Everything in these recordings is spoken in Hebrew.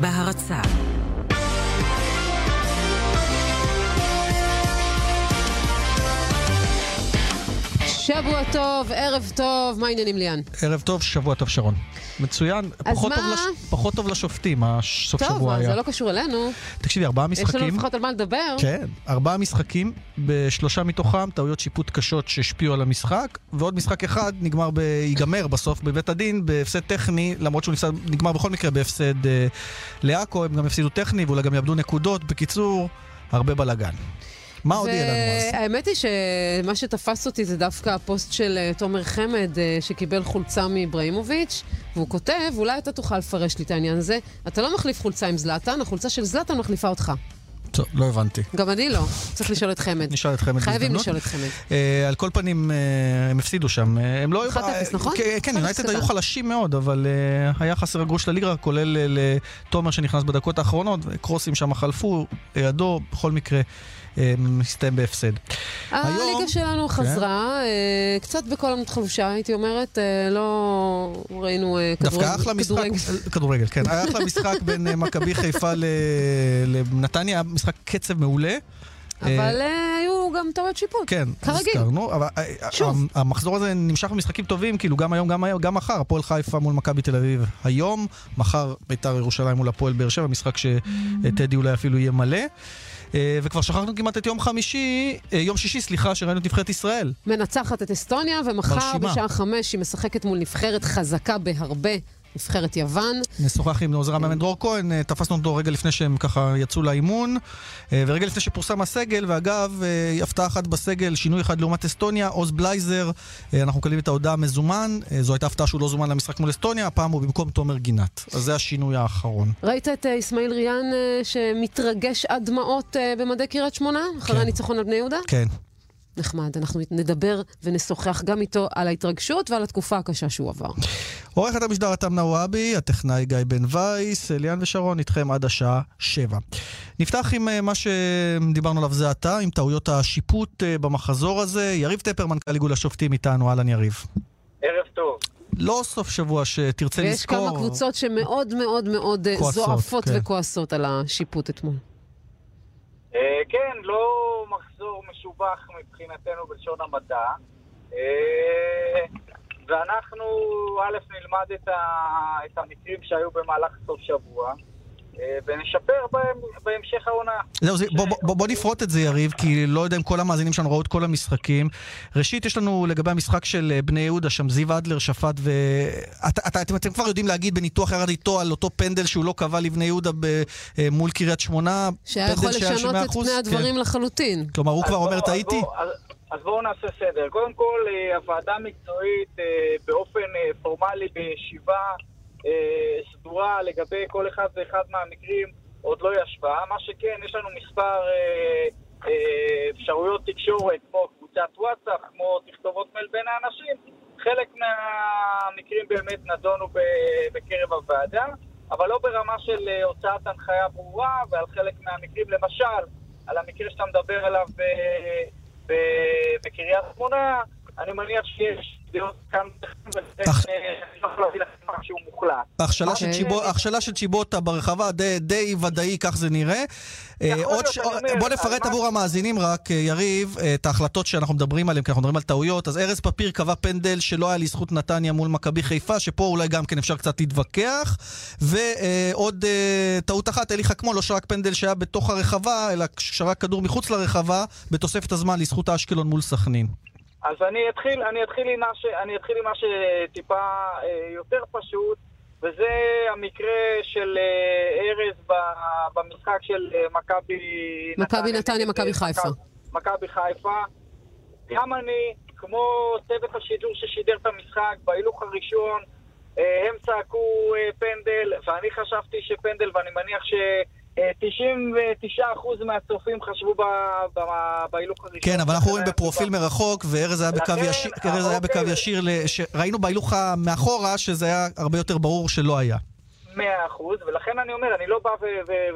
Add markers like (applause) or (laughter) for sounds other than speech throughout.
בהרצה שבוע טוב, ערב טוב, מה העניינים ליאן? ערב טוב, שבוע טוב שרון. מצוין. אז פחות מה? טוב, לש... פחות טוב לשופטים, הסוף טוב, שבוע היה. זה לא קשור אלינו. תקשיבי, ארבעה יש לנו משחקים. לפחות על מה לדבר. כן, ארבעה משחקים, בשלושה מתוכם טעויות שיפוט קשות שהשפיעו על המשחק, ועוד משחק אחד נגמר ב... ייגמר בסוף בבית הדין בהפסד טכני, למרות שהוא נפסד, נגמר בכל מקרה בהפסד אה, לעכו, הם גם הפסידו טכני ואולי גם יאבדו נקודות. בקיצור, הרבה בלאגן. מה עוד יהיה לנו אז? והאמת היא שמה שתפס אותי זה דווקא הפוסט של אה, תומר חמד, אה, שקיבל חולצה מאיברהימוביץ', והוא כותב, אולי אתה תוכל לפרש לי את העניין הזה, אתה לא מחליף חולצה עם זלאטן, החולצה של זלאטן מחליפה אותך. טוב, לא הבנתי. גם אני לא. צריך לשאול את חמד. נשאל את חמד חייבים בהזדמנות. לשאול את חמד. אה, על כל פנים, אה, הם הפסידו שם. אה, הם לא... 1-0, אה, נכון? כן, כן, 1-0 יונייטד היו. חלשים מאוד, אבל אה, היה חסר הגרוש לליגה, כולל לתומר שנכנס בדקות האחרונות, וקרוסים שם חלפו, לידו, בכל מקרה, מסתיים בהפסד. היום- הליגה שלנו חזרה, אה, קצת בקול חלושה, הייתי אומרת, אה, לא ראינו אה, דווקא כדורגל. אחלה משחק, כדורגל. כן, היה אחלה משחק בין מכבי חיפה לנתניה, היה משחק קצב מעולה. אבל היו גם טעויות שיפוט. כן, כרגיל. הזכרנו, אבל שוב. המחזור הזה נמשך במשחקים טובים, כאילו גם היום, גם היום, גם מחר, הפועל חיפה מול מכבי תל אביב היום, מחר ביתר ירושלים מול הפועל באר שבע, משחק שטדי אולי אפילו יהיה מלא. אה, וכבר שכחנו כמעט את יום חמישי, אה, יום שישי, סליחה, שראינו את נבחרת ישראל. מנצחת את אסטוניה, ומחר מרשימה. בשעה חמש היא משחקת מול נבחרת חזקה בהרבה, נבחרת יוון. נשוחח עם עוזר המאמן דרור כהן, אה, תפסנו אותו רגע לפני שהם ככה יצאו לאימון, אה, ורגע לפני שפורסם הסגל, ואגב, אה, הפתעה אחת בסגל, שינוי אחד לעומת אסטוניה, עוז בלייזר, אנחנו מקבלים את ההודעה מזומן, זו הייתה הפתעה שהוא לא זומן למשחק מול אסטוניה, הפעם הוא במקום תומר גינת. אז זה השינוי האחרון. ראית את אסמאעיל ריאן שמתרגש עד דמעות במדי קריית שמונה? אחרי כן. הניצחון על בני יהודה? כן. נחמד, אנחנו נדבר ונשוחח גם איתו על ההתרגשות ועל התקופה הקשה שהוא עבר. עורכת המשדר אתם נוואבי, הטכנאי גיא בן וייס, ליאן ושרון איתכם עד השעה שבע. נפתח עם אה, מה שדיברנו עליו זה עתה, עם טעויות השיפוט אה, במחזור הזה. יריב טפר, מנכ"ל איגוד השופטים איתנו, אהלן יריב. ערב טוב. לא סוף שבוע שתרצה ויש לזכור. כמה קבוצות שמאוד מאוד מאוד אה, כועסות, זועפות כן. וכועסות על השיפוט אתמול. אה, כן, לא מחזור משובח מבחינתנו בלשון המדע. אה, ואנחנו, א', נלמד את, המקרים שהיו במהלך סוף שבוע, ונשפר בהם, בהמשך העונה. זהו, זה, בוא, בוא, בוא, בוא נפרוט את זה, יריב, כי לא יודע אם כל המאזינים שלנו ראו את כל המשחקים. ראשית, יש לנו לגבי המשחק של אה, בני יהודה, שם זיו אדלר שפט, ואתם אתם כבר יודעים להגיד בניתוח ירד איתו על אותו פנדל שהוא לא קבע לבני יהודה ב, אה, מול קריית שמונה. שהיה פנדל יכול שהיה לשנות את 100%, פני הדברים כן. לחלוטין. כלומר, הוא אז כבר בואו- אומר, אז טעיתי? בואו- אז, אז בואו נעשה סדר. קודם כל, אה, הוועדה המקצועית אה, באופן אה, פורמלי בישיבה אה, סדורה לגבי כל אחד ואחד מהמקרים עוד לא ישבה. מה שכן, יש לנו מספר אה, אה, אפשרויות תקשורת, כמו קבוצת וואטסאפ, כמו תכתובות מייל בין האנשים. חלק מהמקרים באמת נדונו בקרב הוועדה, אבל לא ברמה של אה, הוצאת הנחיה ברורה, ועל חלק מהמקרים, למשל, על המקרה שאתה מדבר עליו בקריית שמונה, אני מניח שיש דעות כאן, אה, לא. הכשלה של אוקיי. הכשלה של צ'יבוטה ברחבה די, ודאי, כך זה נראה. אה, להיות, אומר, בוא נפרט עבור המאזינים רק, אה, יריב, אה, את ההחלטות שאנחנו מדברים עליהן, כי אנחנו מדברים על טעויות. אז ארז פפיר קבע פנדל שלא היה לזכות נתניה מול מכבי חיפה, שפה אולי גם כן אפשר קצת להתווכח. ועוד אה, טעות אחת, אלי חכמון לא שרק פנדל שהיה בתוך הרחבה, אלא שרק כדור מחוץ לרחבה, בתוספת הזמן לזכות אשקלון מול סכנין. אז אני אתחיל, אני אתחיל עם מה, ש, אני אתחיל עם מה שטיפה אה, יותר פשוט, וזה המקרה של אה, ארז במשחק של אה, מכבי מכבי נתניה, מכבי חיפה. מכ- מכבי חיפה. גם אני, כמו צוות השידור ששידר את המשחק, בהילוך הראשון, הם צעקו פנדל, ואני חשבתי שפנדל, ואני מניח ש... אה, 99% מהצופים חשבו בהילוך הראשון. כן, אבל אנחנו רואים. בפרופיל מרחוק, וארז היה בקו לכן, ישיר, ארז היה בקו אוקיי. ישיר, ראינו בהילוך מאחורה שזה היה הרבה יותר ברור שלא היה. מאה אחוז, ולכן אני אומר, אני לא בא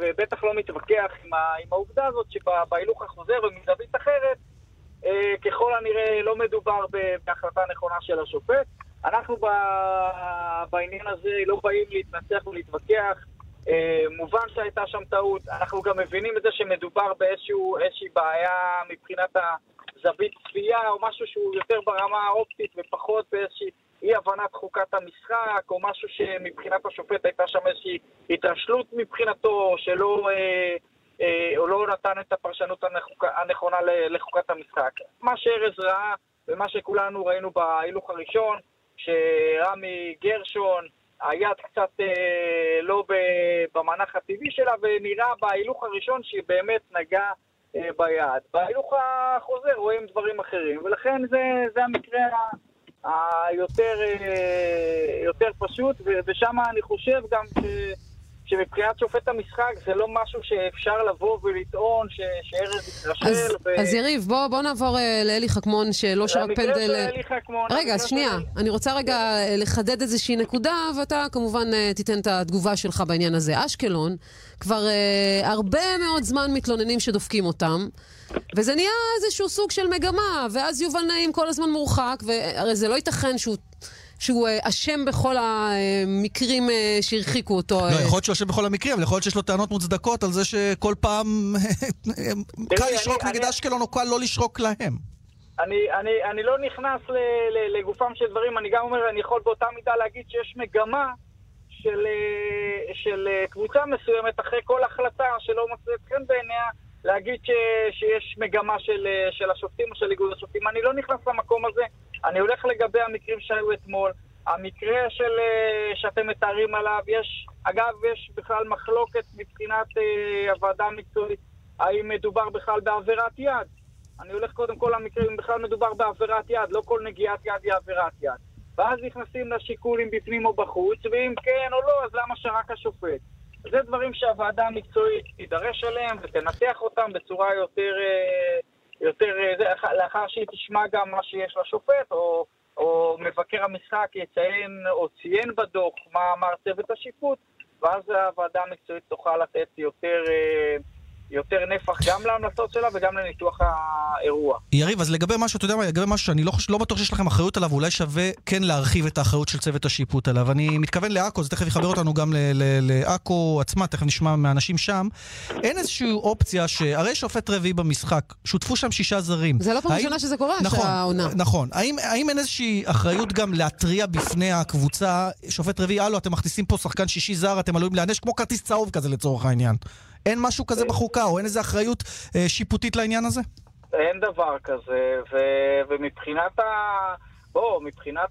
ובטח לא מתווכח עם, העובדה הזאת שבהילוך החוזר ומזווית אחרת, אה, ככל הנראה לא מדובר בהחלטה נכונה של השופט. אנחנו בעניין הזה לא באים להתנצח ולהתווכח. אה, מובן שהייתה שם טעות, אנחנו גם מבינים את זה שמדובר באיזושהי בעיה מבחינת הזווית צפייה, או משהו שהוא יותר ברמה האופטית ופחות באיזושהי אי הבנת חוקת המשחק, או משהו שמבחינת השופט הייתה שם איזושהי התרשלות מבחינתו, שלא... אה, אה, לא נתן את הפרשנות הנכונה לחוקת המשחק. מה שארז ראה ומה שכולנו ראינו בהילוך הראשון, שרמי גרשון, היד קצת אה, לא במנח הטבעי שלה, ונראה בהילוך הראשון שהיא באמת נגעה אה, ביד. בהילוך החוזר רואים דברים אחרים, ולכן זה, זה המקרה היותר אה, יותר פשוט, ושם אני חושב גם ש... שמבחינת שופט המשחק זה לא משהו שאפשר לבוא ולטעון שארז יתרשל. אז, ו... אז יריב, בוא, בוא נעבור uh, לאלי חכמון, שלא שרק פנדל... של אלי חכמון... רגע, שנייה, של... אני רוצה רגע אה, לחדד איזושהי נקודה, ואתה כמובן uh, תיתן את התגובה שלך בעניין הזה. אשקלון, כבר uh, הרבה מאוד זמן מתלוננים שדופקים אותם, וזה נהיה איזשהו סוג של מגמה, ואז יובל נעים כל הזמן מורחק, והרי זה לא ייתכן שהוא... שהוא אה, אשם בכל המקרים אה, שהרחיקו אותו. לא, יכול להיות שהוא אשם בכל המקרים, אבל יכול להיות שיש לו טענות מוצדקות על זה שכל פעם קל לשרוק נגד אשקלון או קל לא לשרוק להם. אני, אני, אני לא נכנס ל, ל, לגופם של דברים, אני גם אומר, אני יכול באותה מידה להגיד שיש מגמה של, אה, של קבוצה מסוימת אחרי כל החלטה שלא מצאת חן בעיניה, להגיד ש, שיש מגמה של, של השופטים או של איגוד השופטים. אני לא נכנס למקום הזה. אני הולך לגבי המקרים שהיו אתמול. המקרה של, אה, שאתם מתארים עליו, יש, אגב, יש בכלל מחלוקת מבחינת uh, הוועדה המקצועית, האם מדובר בכלל בעבירת יד. אני הולך קודם כל למקרה אם בכלל מדובר בעבירת יד, לא כל נגיעת יד היא עבירת יד. ואז נכנסים לשיקול אם בפנים או בחוץ, ואם כן או לא, אז למה שרק השופט? זה דברים שהוועדה המקצועית תידרש אליהם ותנתח אותם בצורה יותר... Uh, יותר, אה, לאחר שהיא תשמע גם מה שיש לשופט, או, או מבקר המשחק יציין או ציין בדוח מה אמר צוות השיפוט, ואז הוועדה המקצועית תוכל לתת יותר... אה, יותר נפח גם להמלצות שלה וגם לניתוח האירוע. יריב, אז לגבי משהו, אתה יודע מה, לגבי משהו שאני לא, לא בטוח שיש לכם אחריות עליו, אולי שווה כן להרחיב את האחריות של צוות השיפוט עליו. אני מתכוון לעכו, זה תכף יחבר אותנו גם לעכו עצמה, תכף נשמע מאנשים שם. אין איזושהי אופציה שהרי שופט רביעי במשחק, שותפו שם שישה זרים. זה לא פעם ראשונה שזה קורה, נכון, שהעונה. נכון. האם, האם אין איזושהי אחריות גם להתריע בפני הקבוצה, שופט רביעי, הלו, אתם מכניסים פה שחקן שישי זר, אתם עלולים להיענש כמו כרטיס צהוב כזה לצורך העניין. אין משהו כזה בחוקה, או אין איזה אחריות אה, שיפוטית לעניין הזה? אין דבר כזה, ו- ומבחינת ה... בוא, מבחינת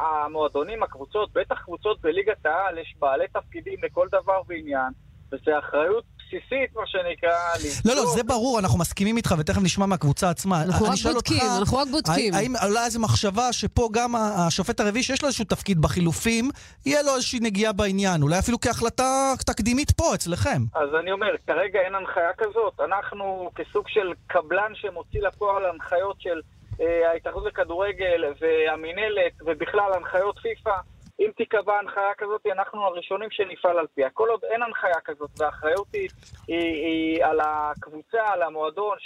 המועדונים, הקבוצות, בטח קבוצות בליגת העל, יש בעלי תפקידים לכל דבר ועניין, וזה אחריות בסיסית, מה שנקרא, לבדוק. לא, לא, זה ברור, אנחנו מסכימים איתך, ותכף נשמע מהקבוצה עצמה. אנחנו רק בודקים, אותך, אנחנו רק בודקים. האם עולה איזו מחשבה שפה גם השופט הרביעי, שיש לו איזשהו תפקיד בחילופים, יהיה לו איזושהי נגיעה בעניין, אולי אפילו כהחלטה תקדימית פה, אצלכם. אז אני אומר, כרגע אין הנחיה כזאת. אנחנו כסוג של קבלן שמוציא לפועל הנחיות של אה, ההתאחדות לכדורגל והמינהלת, ובכלל הנחיות פיפ"א. אם תיקבע הנחיה כזאת, אנחנו הראשונים שנפעל על פיה. כל עוד אין הנחיה כזאת, והאחריות היא, היא, היא על הקבוצה, על המועדון,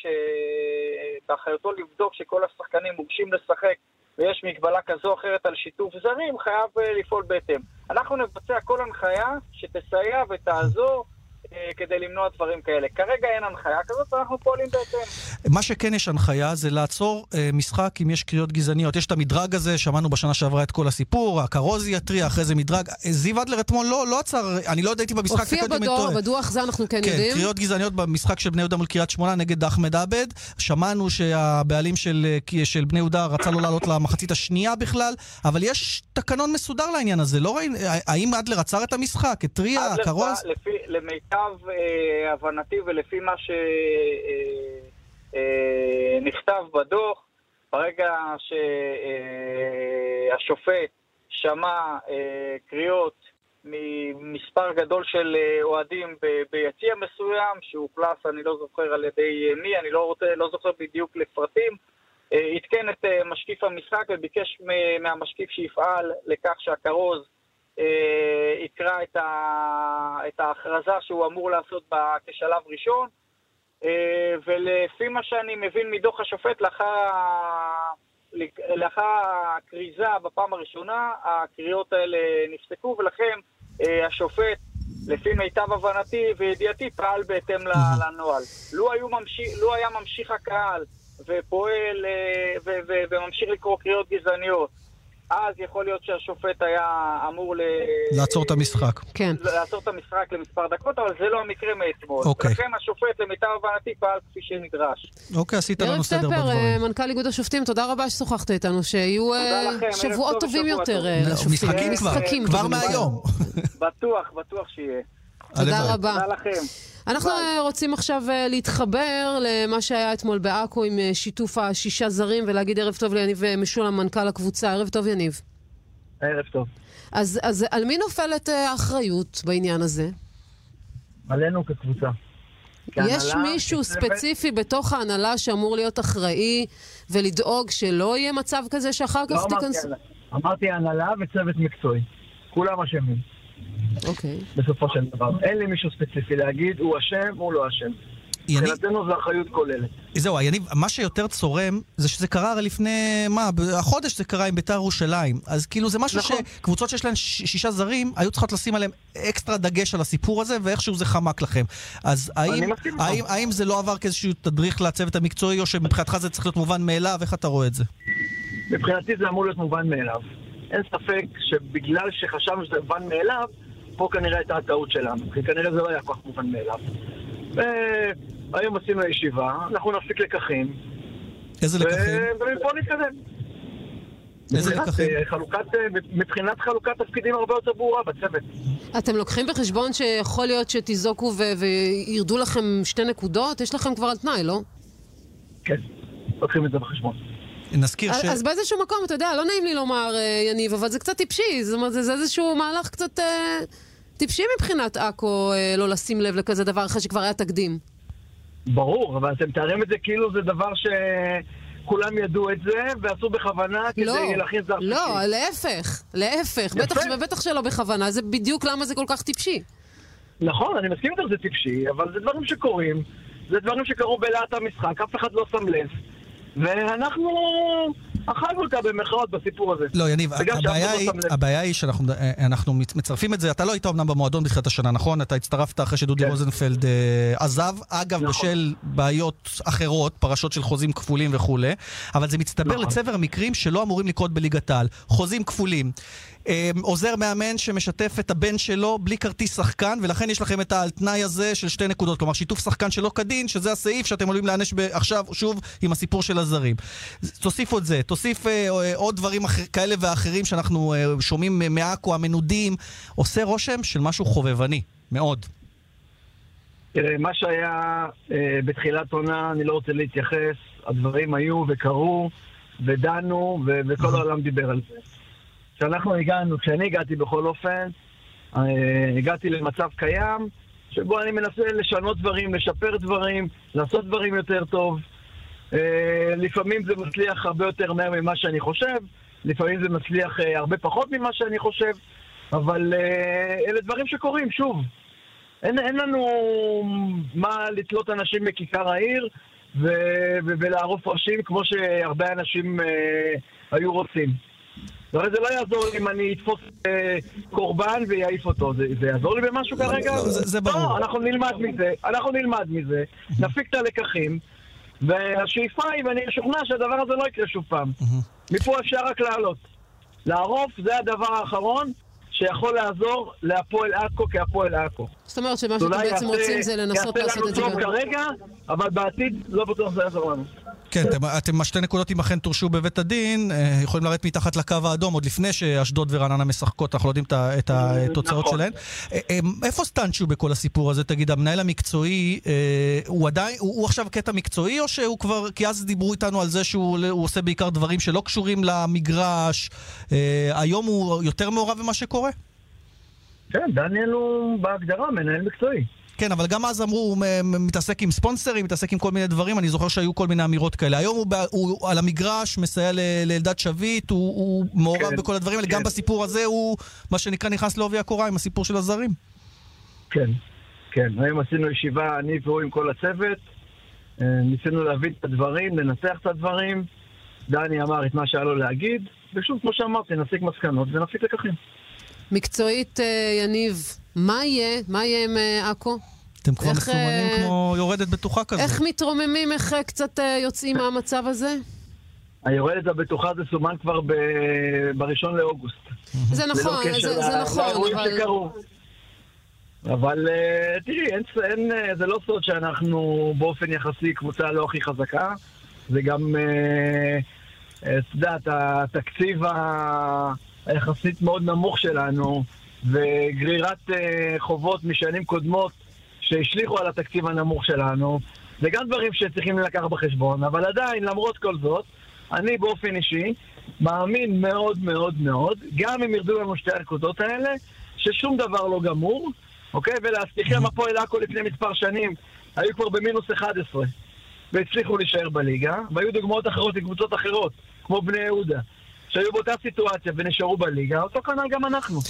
שבאחריותו לבדוק שכל השחקנים מורשים לשחק ויש מגבלה כזו או אחרת על שיתוף זרים, חייב אה, לפעול בהתאם. אנחנו נבצע כל הנחיה שתסייע ותעזור כדי למנוע דברים כאלה. כרגע אין הנחיה כזאת, ואנחנו פועלים בהתאם. מה שכן יש הנחיה זה לעצור אה, משחק אם יש קריאות גזעניות. יש את המדרג הזה, שמענו בשנה שעברה את כל הסיפור, הכרוז יתריע, אחרי זה מדרג. אה, זיו אדלר אתמול לא, לא עצר, אני לא יודע, הייתי במשחק. הופיע בדור, בדוח זה אנחנו כן, כן יודעים. כן, קריאות גזעניות במשחק של בני יהודה מול קריית שמונה נגד אחמד עבד. שמענו שהבעלים של, אה, של בני יהודה רצה לא לעלות למחצית השנייה בכלל, אבל יש תקנון מסודר לעניין הזה. לא ראינו, האם אדלר עצר את המשחק, התריע, כרוז? לפי, למיטב אה, הבנתי ולפי מה שנכתב אה, אה, בדוח, ברגע שהשופט אה, שמע אה, קריאות ממספר גדול של אה, אוהדים ביציע מסוים, שאוכלס, אני לא זוכר על ידי מי, אני לא, רוצה, לא זוכר בדיוק לפרטים, עדכן את משקיף המשחק וביקש מהמשקיף שיפעל לכך שהכרוז אה, יקרא את, ה, את ההכרזה שהוא אמור לעשות בה כשלב ראשון, אה, ולפי מה שאני מבין מדוח השופט, לאחר, לאחר הכריזה בפעם הראשונה, הקריאות האלה נפסקו, ולכן אה, השופט לפי מיטב הבנתי וידיעתי, פעל בהתאם לנוהל. לו, ממשיך, לו היה ממשיך הקהל ופועל אה, ו- ו- וממשיך לקרוא קריאות גזעניות, אז יכול להיות שהשופט היה אמור ל... לעצור את המשחק. כן. לעצור את המשחק למספר דקות, אבל זה לא המקרה מאתמול. אוקיי. לכן השופט, למיטב הבנתי, פעל כפי שנדרש. אוקיי, עשית לנו סדר יריב בדברים. טפר, מנכ"ל איגוד השופטים, תודה רבה ששוחחת איתנו, שיהיו אה, שבועות טוב טובים יותר. אה, לא, לשופטים. משחקים כבר, כבר. מהיום. בטוח, בטוח שיהיה. תודה. רבה. תודה לכם. אנחנו ביי. רוצים עכשיו אה, להתחבר למה שהיה אתמול בעכו עם אה, שיתוף השישה זרים ולהגיד ערב טוב ליניב אה, משולם, מנכ"ל הקבוצה. ערב טוב, יניב. ערב טוב. אז, אז על מי נופלת האחריות בעניין הזה? עלינו כקבוצה. יש כהנהלה, מישהו כצוות, ספציפי בתוך ההנהלה שאמור להיות אחראי ולדאוג שלא יהיה מצב כזה שאחר כך לא אמרתי תיכנס... הנהלה. אמרתי הנהלה וצוות מקצועי. כולם אשמים, אוקיי. בסופו של דבר. אין לי מישהו ספציפי להגיד, הוא אשם, הוא לא אשם. מבחינתנו זו אחריות כוללת. זהו, יניב, מה שיותר צורם זה שזה קרה הרי לפני, מה, החודש זה קרה עם ביתר ירושלים. אז כאילו זה משהו נכון. שקבוצות שיש להן ש- שישה זרים, היו צריכות לשים עליהם אקסטרה דגש על הסיפור הזה, ואיכשהו זה חמק לכם. אז האם. האם, האם זה לא עבר כאיזשהו תדריך לצוות המקצועי, או שמבחינתך זה צריך להיות מובן מאליו? איך אתה רואה את זה? מבחינתי זה אמור להיות מובן מאליו. אין ספק שבגלל שחשבנו שזה מובן מאליו, פה כנראה הייתה הטעות שלנו. כי כנראה זה לא היה כל כך מובן מאליו. והיום עשינו ישיבה, אנחנו נפיק לקחים, איזה לקחים? ומפה נתקדם. איזה לקחים? אה, חלוקת, אה, מבחינת חלוקת תפקידים הרבה יותר ברורה בצוות. אתם לוקחים בחשבון שיכול להיות שתיזוקו ו- וירדו לכם שתי נקודות? יש לכם כבר על תנאי, לא? כן, לוקחים את זה בחשבון. נזכיר ש... אז באיזשהו מקום, אתה יודע, לא נעים לי לומר, אה, יניב, אבל זה קצת טיפשי. זאת אומרת, זה זה איזשהו מהלך קצת אה, טיפשי מבחינת עכו אה, לא לשים לב לכזה דבר אחרי שכבר היה תקדים. ברור, אבל אתם מתארים את זה כאילו זה דבר שכולם ידעו את זה ועשו בכוונה כדי לא, להכניס זר לא, שלישי. להפך, להפך. בטח, ובטח שלא בכוונה, זה בדיוק למה זה כל כך טיפשי. נכון, אני מסכים איתך שזה טיפשי, אבל זה דברים שקורים, זה דברים שקרו בלהט המשחק, אף אחד לא שם לב, ואנחנו אכלנו אותה במרכאות בסיפור הזה. לא, יניב, הבעיה היא. הבעיה היא שאנחנו אה, מצרפים את זה, אתה לא היית אמנם במועדון בתחילת השנה, נכון? אתה הצטרפת אחרי שדודי כן. רוזנפלד אה, עזב, אגב, נכון. בשל בעיות אחרות, פרשות של חוזים כפולים וכולי, אבל זה מצטבר נכון. לצבר המקרים שלא אמורים לקרות בליגת העל. חוזים כפולים. אה, עוזר מאמן שמשתף את הבן שלו בלי כרטיס שחקן, ולכן יש לכם את העל-תנאי הזה של שתי נקודות. כלומר, שיתוף שחקן שלא כדין, שזה הסעיף שאתם עלולים להיענש עכשיו, שוב, עם הסיפור של הזרים. תוסיפו את זה, תוסיף אה, אה, עוד דברים אחר, כאלה ואחרים שאנחנו אה, שומעים מעכו, המנודים. עושה רושם של משהו חובבני, מאוד. תראה, מה שהיה אה, בתחילת עונה, אני לא רוצה להתייחס, הדברים היו וקרו, ודנו, ו- וכל העולם דיבר על זה. כשאנחנו הגענו, כשאני הגעתי בכל אופן, אה, הגעתי למצב קיים, שבו אני מנסה לשנות דברים, לשפר דברים, לעשות דברים יותר טוב. אה, לפעמים זה מצליח הרבה יותר מהר ממה שאני חושב, לפעמים זה מצליח אה, הרבה פחות ממה שאני חושב, אבל אלה דברים שקורים, שוב. אין, אין לנו מה לתלות אנשים בכיכר העיר ו- ולערוף ראשים כמו שהרבה אנשים אה, היו רוצים. הרי זה לא יעזור לי אם אני אתפוס אה, קורבן ויעיף אותו. זה, זה יעזור לי במשהו כרגע? לא, זה- זה ברור. לא, אנחנו נלמד מזה, אנחנו נלמד מזה, נפיק את הלקחים, והשאיפה היא, ואני משוכנע שהדבר הזה לא יקרה שוב פעם. מפה אפשר רק לעלות. לערוף זה הדבר האחרון שיכול לעזור להפועל עכו כהפועל עכו. זאת אומרת שמה שאתם בעצם יעשה- רוצים זה לנסות יעשה לעשות לנו את זה טוב גם. כרגע, אבל בעתיד לא בטוח זה יעזור לנו. כן, אתם, אתם השתי נקודות, אם אכן תורשו בבית הדין, אה, יכולים לרדת מתחת לקו האדום עוד לפני שאשדוד ורעננה משחקות, אנחנו לא יודעים את התוצאות נכון. שלהן. אה, אה, איפה סטנצ'ו בכל הסיפור הזה? תגיד, המנהל המקצועי, הוא עדיין, הוא, הוא עכשיו קטע מקצועי, או שהוא כבר, כי אז דיברו איתנו על זה שהוא הוא עושה בעיקר דברים שלא קשורים למגרש, היום הוא יותר מעורב במה שקורה? כן, דניאל הוא בהגדרה מנהל מקצועי. כן, אבל גם אז אמרו, הוא מתעסק עם ספונסרים, מתעסק עם כל מיני דברים, אני זוכר שהיו כל מיני אמירות כאלה. היום הוא, ב- הוא על המגרש, מסייע לאלדד שביט, הוא, הוא מעורב כן, בכל הדברים האלה, כן. גם בסיפור הזה הוא, מה שנקרא, נכנס לעובי הקורה עם הסיפור של הזרים. כן, כן. היום עשינו ישיבה, אני והוא עם כל הצוות. אה, ניסינו להבין את הדברים, לנתח את הדברים. דני אמר את מה שהיה לו להגיד, ושוב, כמו שאמרתי, נסיק מסקנות ונפיק לקחים. מקצועית, אה, יניב, מה יהיה? מה יהיה עם אה, עכו? אתם כבר מסומנים אה, כמו יורדת בטוחה כזאת. איך מתרוממים, איך אה, קצת יוצאים מהמצב הזה? היורדת הבטוחה זה סומן כבר בראשון לאוגוסט. זה נכון, זה, נכון, אבל... אבל תראי, אין, אין, זה לא סוד שאנחנו באופן יחסי קבוצה לא הכי חזקה. זה גם, את יודעת, התקציב היחסית מאוד נמוך שלנו, וגרירת אה, חובות משנים קודמות שהשליכו על התקציב הנמוך שלנו, זה גם דברים שצריכים לקחת בחשבון, אבל עדיין, למרות כל זאת, אני באופן אישי מאמין מאוד מאוד מאוד, גם אם ירדו לנו שתי הנקודות האלה, ששום דבר לא גמור, אוקיי? ולהזכירכם, הפועל עכו לפני מספר שנים היו כבר במינוס 11, והצליחו להישאר בליגה, והיו דוגמאות אחרות לקבוצות אחרות, כמו בני יהודה, שהיו באותה סיטואציה ונשארו בליגה, אותו כנ"ל גם אנחנו.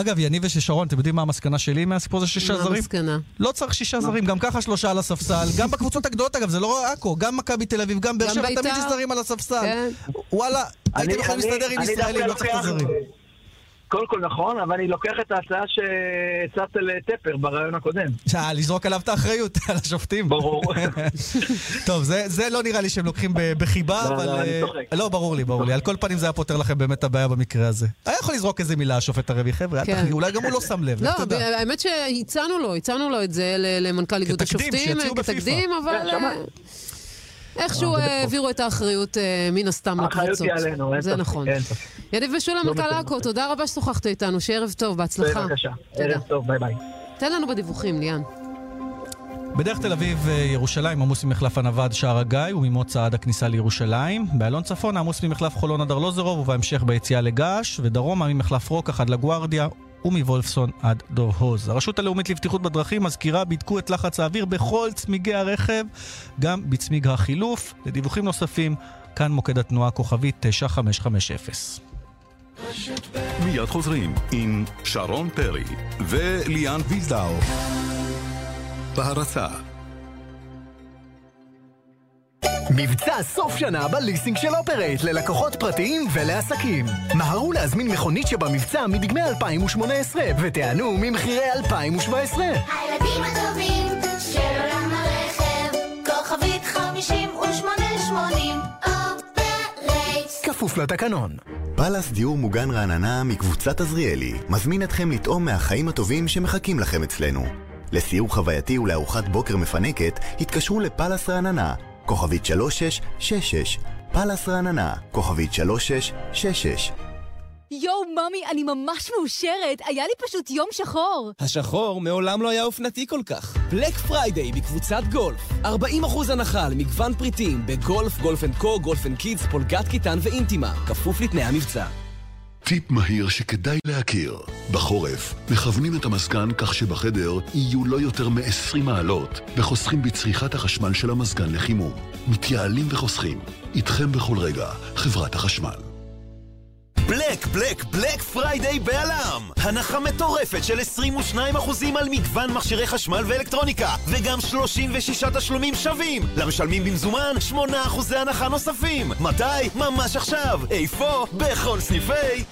אגב, יניב וששרון, אתם יודעים מה המסקנה שלי מהסיפור הזה שישה מה זרים? המסקנה? לא צריך שישה זרים, גם ככה שלושה על הספסל. גם בקבוצות הגדולות, אגב, זה לא רק עכו, גם מכבי תל אביב, גם באר שבע, בית"ר. תמיד יש זרים על הספסל. כן. וואלה, הייתם יכולים להסתדר עם ישראלים, לא צריך את הזרים. קודם כל נכון, אבל אני לוקח את ההצעה שהצעת לטפר ברעיון הקודם. אה, לזרוק עליו את האחריות, (laughs) על השופטים. ברור. (laughs) טוב, זה, זה לא נראה לי שהם לוקחים בחיבה, לא, אבל... לא, אני אה, צוחק. לא, ברור לי, ברור לי. על כל פנים זה היה פותר לכם באמת הבעיה במקרה הזה. היה יכול לזרוק איזה מילה, השופט הרבי, חבר'ה, כן. תחגגו, אולי גם הוא לא שם לב, לא. האמת שהצענו לו, הצענו לו את זה ל- למנכ"ל איגוד כתקדים, השופטים, שיציעו אה, בפיפ"א. איכשהו אה, העבירו את האחריות אה, מן הסתם האחריות לקבוצות. היא עלינו, זה נכון. ספק. יניב ושולם, לא מנכ"ל. עכו, תודה רבה ששוחחת איתנו, שיהיה ערב טוב, בהצלחה. בבקשה. תודה. ערב טוב, ביי ביי. תן לנו בדיווחים, ליאן. בדרך תל אביב, אה, ירושלים, עמוס ממחלף הנווד, שער הגיא, וממוצא עד הכניסה לירושלים. באלון צפון, עמוס ממחלף חולון עד ארלוזורוב, ובהמשך ביציאה לגעש, ודרומה ממחלף רוקח עד לגוארדיה, ומוולפסון עד דוב הוז. הרשות הלאומית לבטיחות בדרכים מזכירה, בדקו את לחץ האוויר בכל צמיגי הרכב, גם בצמיג החילוף. לדיווחים נוספים, כאן מוקד התנועה כוכבית 9550. מיד חוזרים עם שרון פרי וליאן וילדאו. בהרצה מבצע סוף שנה בליסינג של אופרייט ללקוחות פרטיים ולעסקים. מהרו להזמין מכונית שבמבצע מדגמי 2018 ותיענו ממחירי 2017. הילדים הטובים של עולם הרכב, כוכבית 5880, אופרייט. כפוף לתקנון. פאלאס דיור מוגן רעננה מקבוצת עזריאלי מזמין אתכם לטעום מהחיים הטובים שמחכים לכם אצלנו. לסיור חווייתי ולארוחת בוקר מפנקת התקשרו לפאלאס רעננה, כוכבית 3666, פאלאס רעננה, כוכבית 3666 יואו, ממי, אני ממש מאושרת. היה לי פשוט יום שחור. השחור מעולם לא היה אופנתי כל כך. Black Friday בקבוצת גולף. 40% הנחה על מגוון פריטים בגולף, Golf & Co, Golf & Kids, פולגת קיטן ואינטימה. כפוף לתנאי המבצע. טיפ מהיר שכדאי להכיר. בחורף, מכוונים את המזגן כך שבחדר יהיו לא יותר מ-20 מעלות, וחוסכים בצריכת החשמל של המזגן לחימום. מתייעלים וחוסכים. איתכם בכל רגע, חברת החשמל. Black, Black, Black Friday בא.ל.מ! הנחה מטורפת של 22% על מגוון מכשירי חשמל ואלקטרוניקה וגם 36 תשלומים שווים! למשלמים במזומן 8% הנחה נוספים! מתי? ממש עכשיו! איפה? בכל סניפי...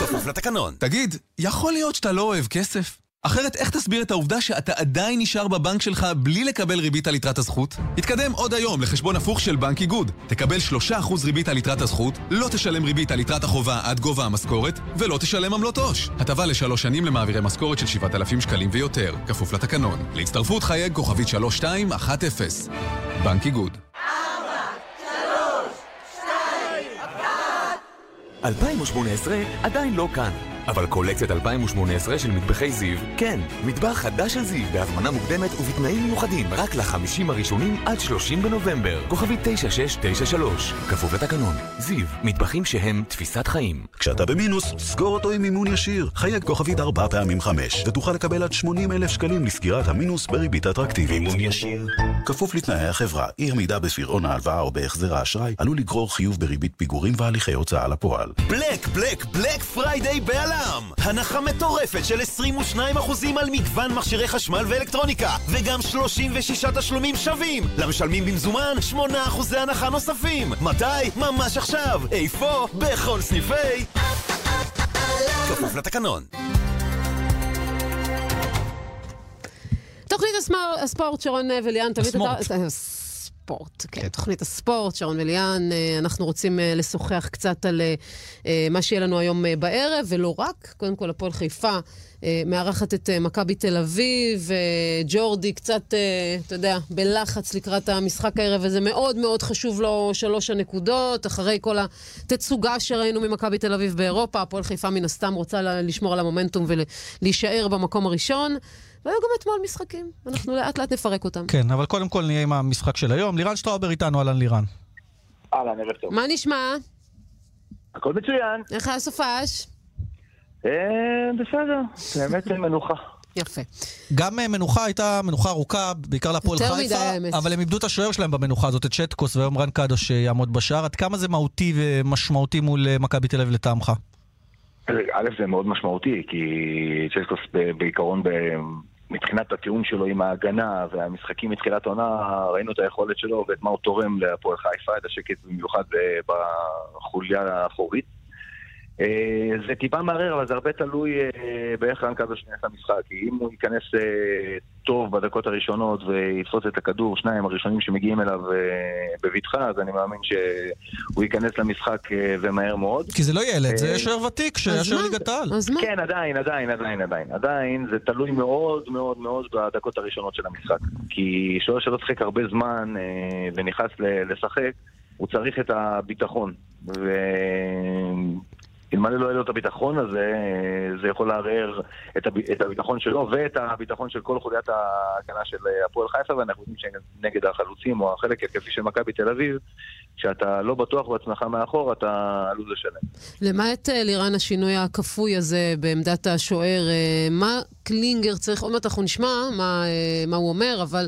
כפוף לתקנון. תגיד, יכול להיות שאתה לא אוהב כסף? אחרת איך תסביר את העובדה שאתה עדיין נשאר בבנק שלך בלי לקבל ריבית על יתרת הזכות? התקדם עוד היום לחשבון הפוך של בנק איגוד. תקבל 3% ריבית על יתרת הזכות, לא תשלם ריבית על יתרת החובה עד גובה המשכורת, ולא תשלם עמלות עו"ש. הטבה לשלוש שנים למעבירי משכורת של 7,000 שקלים ויותר, כפוף לתקנון. להצטרפות חייג כוכבית 3210. בנק איגוד. 2018 עדיין לא כאן. אבל קולקציית 2018 של מטבחי זיו, כן, מטבח חדש של זיו בהזמנה מוקדמת ובתנאים מיוחדים רק לחמישים הראשונים עד 30 בנובמבר. כוכבי 9693, כפוף לתקנון. זיו, מטבחים שהם תפיסת חיים. כשאתה במינוס, סגור אותו עם מימון ישיר. חייג כוכבית ארבע פעמים חמש, ותוכל לקבל עד 80 אלף שקלים לסגירת המינוס בריבית אטרקטיבית. מימון ישיר. כפוף לתנאי החברה, אי עמידה בפירעון ההלוואה או בהחזר האשראי, עלול לגרור חיוב בריבית פיגורים והליכי הוצאה לפועל. Black, Black, Black Friday גם! הנחה מטורפת של 22% על מגוון מכשירי חשמל ואלקטרוניקה, וגם 36 תשלומים שווים! למשלמים במזומן, 8% הנחה נוספים! מתי? ממש עכשיו! איפה? בכל סניפי... כפוף לתקנון. תוכנית הספורט, שרון וליאן, תמיד אתה... ספורט, כן, תוכנית הספורט, שרון וליאן, אה, אנחנו רוצים אה, לשוחח קצת על אה, מה שיהיה לנו היום בערב, ולא רק, קודם כל הפועל חיפה מארחת את מכבי תל אביב, וג'ורדי קצת, אתה יודע, בלחץ לקראת המשחק הערב, וזה מאוד מאוד חשוב לו שלוש הנקודות, אחרי כל התצוגה שראינו ממכבי תל אביב באירופה, הפועל חיפה מן הסתם רוצה לשמור על המומנטום ולהישאר במקום הראשון. והיו גם אתמול משחקים, אנחנו לאט לאט נפרק אותם. כן, אבל קודם כל נהיה עם המשחק של היום. לירן שטראובר איתנו, אהלן לירן. אהלן, ערב טוב. מה נשמע? הכל מצוין. איך היה סופש? אה, בסדר, באמת מנוחה. יפה. גם אה, מנוחה הייתה מנוחה ארוכה, בעיקר להפועל חיפה. אבל הם איבדו את השוער שלהם במנוחה הזאת, את שטקוס, והיום רן קדוש אה, יעמוד בשער. עד כמה זה מהותי ומשמעותי מול מכבי תל אביב לטעמך? א', זה מאוד משמעותי, כי צ'סקוס בעיקרון, ב- מבחינת הטיעון שלו עם ההגנה והמשחקים מתחילת העונה, ראינו את היכולת שלו ואת מה הוא תורם להפועל חיפה, את השקט במיוחד אה, בחוליה האחורית. אה, זה טיפה מערער, אבל זה הרבה תלוי אה, באיך רן קדוש נכנס למשחק. כי אם הוא ייכנס אה, טוב בדקות הראשונות ויתפוס את הכדור, שניים הראשונים שמגיעים אליו בבטחה, אז אני מאמין שהוא ייכנס למשחק ומהר מאוד. כי זה לא ילד, זה שוער ותיק שהיה שוער ליגת העל. כן, עדיין, עדיין, עדיין, עדיין. עדיין זה תלוי מאוד מאוד מאוד בדקות הראשונות של המשחק. כי שוער שלא שיחק הרבה זמן ונכנס ל- לשחק, הוא צריך את הביטחון. ואלמלא לא יהיה לו את הביטחון הזה, אה, זה יכול לערער את, הב... את הביטחון שלו ואת הביטחון של כל חוליית ההגנה של אה, הפועל חיפה, ואנחנו יודעים שנגד החלוצים או החלק התקפי של מכבי תל אביב, כשאתה לא בטוח בעצמך מאחור, אתה עלול לשלם. למעט אה, לירן השינוי הכפוי הזה בעמדת השוער, מה קלינגר צריך, עוד מעט אנחנו נשמע מה, מה הוא אומר, אבל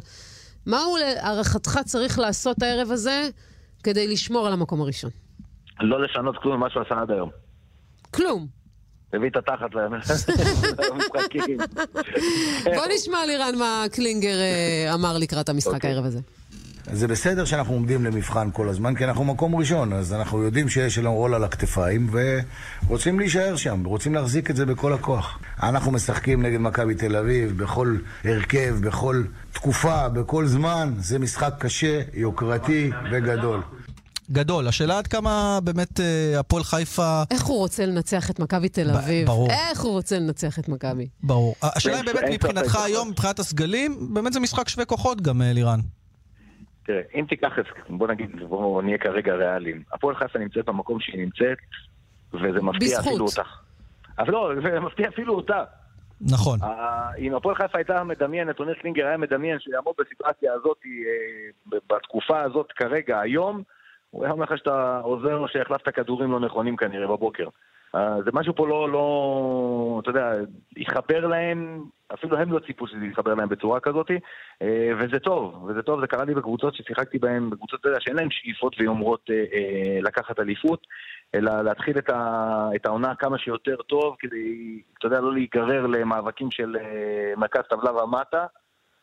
מה הוא להערכתך צריך לעשות הערב הזה כדי לשמור על המקום הראשון? לא לשנות כלום ממה שהוא עשה עד היום. כלום. הביא את התחת (laughs) למשחקים. בוא נשמע לירן מה קלינגר אה, אמר לקראת המשחק הערב הזה. זה בסדר שאנחנו עומדים למבחן כל הזמן, כי אנחנו מקום ראשון, אז אנחנו יודעים שיש לנו עול על הכתפיים, ורוצים להישאר שם, רוצים להחזיק את זה בכל הכוח. אנחנו משחקים נגד מכבי תל אביב, בכל הרכב, בכל תקופה, בכל זמן, זה משחק קשה, יוקרתי וגדול. גדול. השאלה עד כמה באמת אה, הפועל חיפה... איך הוא רוצה לנצח את מכבי תל אביב? ברור. איך הוא רוצה לנצח את מכבי? ברור. השאלה אם באמת מבחינתך. היום, מבחינת הסגלים, באמת זה משחק שווה כוחות גם, אה, לירן. תראה, אם תיקח את, בוא נגיד, בוא נהיה כרגע ריאליים. הפועל חיפה נמצאת במקום שהיא נמצאת, וזה מפתיע בזכות. אפילו אותך. אבל לא, זה מפתיע אפילו אותה. נכון. אה, אם הפועל חיפה הייתה מדמיינת, עונר קלינגר היה מדמיין שיעמוד בסיטואציה הזאת אה, בתקופה הזאת כרגע, היום, הוא היה אומר לך שאתה עוזר לו שהחלפת כדורים לא נכונים כנראה בבוקר. אה, זה משהו פה לא, לא, אתה יודע, התחבר להם, אפילו הם לא ציפו שזה יתחבר להם בצורה כזאת, אה, וזה טוב, וזה טוב, זה קרה לי בקבוצות ששיחקתי בהן, בקבוצות, אתה יודע, שאין להן שאיפות ויומרות אה, לקחת אליפות, אלא להתחיל את, ה, את העונה כמה שיותר טוב, כדי, אתה יודע, לא להיגרר למאבקים של מרכז טבלה ומטה,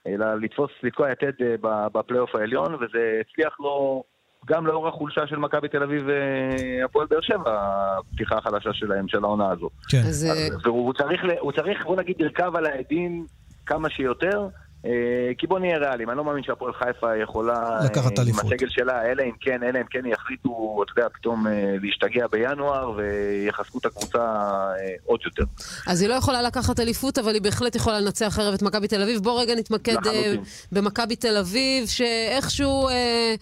אלא לתפוס, לתקוע יתד בפלייאוף העליון, וזה הצליח לו גם לאור החולשה של מכבי תל אביב והפועל באר שבע, הפתיחה החדשה שלהם, של העונה הזו. כן. אז אה, והוא צריך, ל- הוא צריך, בוא נגיד, לרכב על העדים כמה שיותר. אה, כי בוא נהיה ריאליים, אני לא מאמין שהפועל חיפה יכולה, לקחת אה, אליפות. עם הסגל שלה, אלא אם כן, אלא אם כן יחליטו, אתה יודע, פתאום אה, להשתגע בינואר ויחזקו את הקבוצה אה, עוד יותר. אז היא לא יכולה לקחת אליפות, אבל היא בהחלט יכולה לנצח הערב את מכבי תל אביב. בוא רגע נתמקד אה, לחלוטין. במכבי תל אביב, שאיכשהו אה,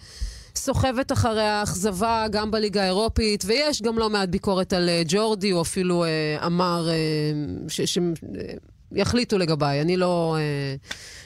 סוחבת אחרי האכזבה גם בליגה האירופית, ויש גם לא מעט ביקורת על אה, ג'ורדי, הוא אפילו אה, אמר שיחליטו לגביי. אני לא, אה,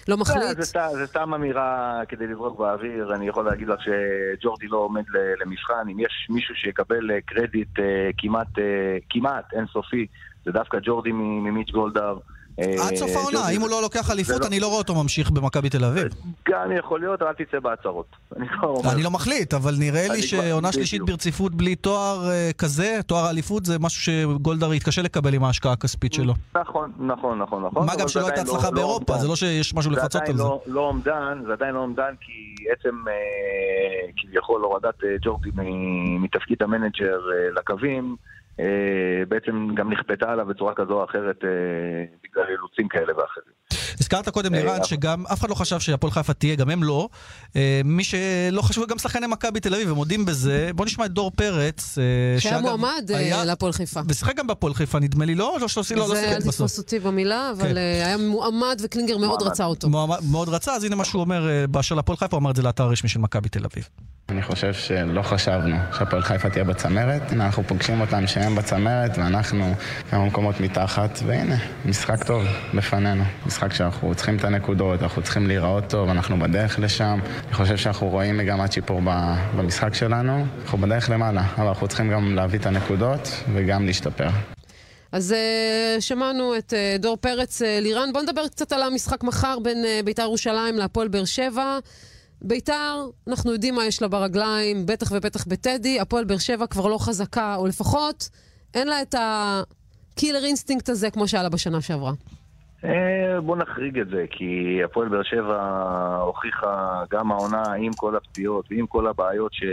לא מחליט. זה, סתם- אמירה כדי לזרוק באוויר, אני יכול להגיד לך שג'ורדי לא עומד למבחן, אם יש מישהו שיקבל אה, קרדיט אה, כמעט, אה, כמעט אינסופי, זה דווקא ג'ורדי ממיץ' גולדהר. אה, עד סוף העונה, אם הוא לא לוקח אליפות, לא- אני לא רואה אותו ממשיך במכבי תל אביב. גם יכול להיות, אל תצא בהצהרות. (laughs) אני אומר. אני לא מחליט, אבל נראה לי שעונה שלישית. ברציפות בלי תואר אה, כזה, תואר האליפות, זה משהו שגולדהר יתקשה לקבל עם ההשקעה הכספית שלו. נכון, נכון, נכון, נכון. מה גם שלא הייתה עדיין הצלחה לא באירופה. זה לא שיש משהו לפצות על זה. לא, לא אומדן, זה עדיין לא אומדן כי עצם אה, כביכול הורדת ג'ורדי מתפקיד המנג'ר לקווים, בעצם גם נכפתה עליו בצורה כזו או אחרת אה, בגלל אילוצים כאלה ואחרים. הזכרת קודם, אה, לירן, שגם אף אחד לא חשב שהפועל חיפה תהיה, גם הם לא. אה, מי שלא חשבו, גם שחקני מכבי תל אביב, הם מודים בזה. בוא נשמע את דור פרץ. אה, שהיה מועמד אה, להפועל חיפה. ושיחק גם בהפועל חיפה, נדמה לי, לא? לא, שלא לא, לא זה, שיחק אל בסוף. תתפוס אותי במילה, אבל כן. אה, היה מועמד וקלינגר מאוד. רצה אותו. מאוד רצה, אז הנה מה שהוא אומר אה, באשר להפועל חיפה, הוא אמר את זה לאתר הרשמי של מכבי תל אביב. אני חושב שלא חשבנו שהפועל חיפה תהיה בצמרת. הנה, אנחנו פוגשים אותם שהם בצמרת ואנחנו כמה מקומות מתחת, והנה, משחק טוב בפנינו. משחק שאנחנו צריכים את הנקודות, אנחנו צריכים להיראות טוב, אנחנו בדרך לשם. אני חושב שאנחנו רואים מגמת שיפור במשחק שלנו. אנחנו בדרך למעלה, אבל אנחנו צריכים גם להביא את הנקודות וגם להשתפר. אז אה, שמענו את אה, דור פרץ. אה, לירן, בוא נדבר קצת על המשחק מחר בין אה, ביתר ירושלים להפועל באר שבע. ביתר, אנחנו יודעים מה יש לה ברגליים, בטח ובטח בטדי. הפועל באר שבע כבר לא חזקה, או לפחות אין לה את ה killer instinct הזה כמו שהיה לה בשנה שעברה. אה, בוא נחריג את זה, כי הפועל באר שבע הוכיחה גם העונה עם כל הפציעות ועם כל הבעיות ש...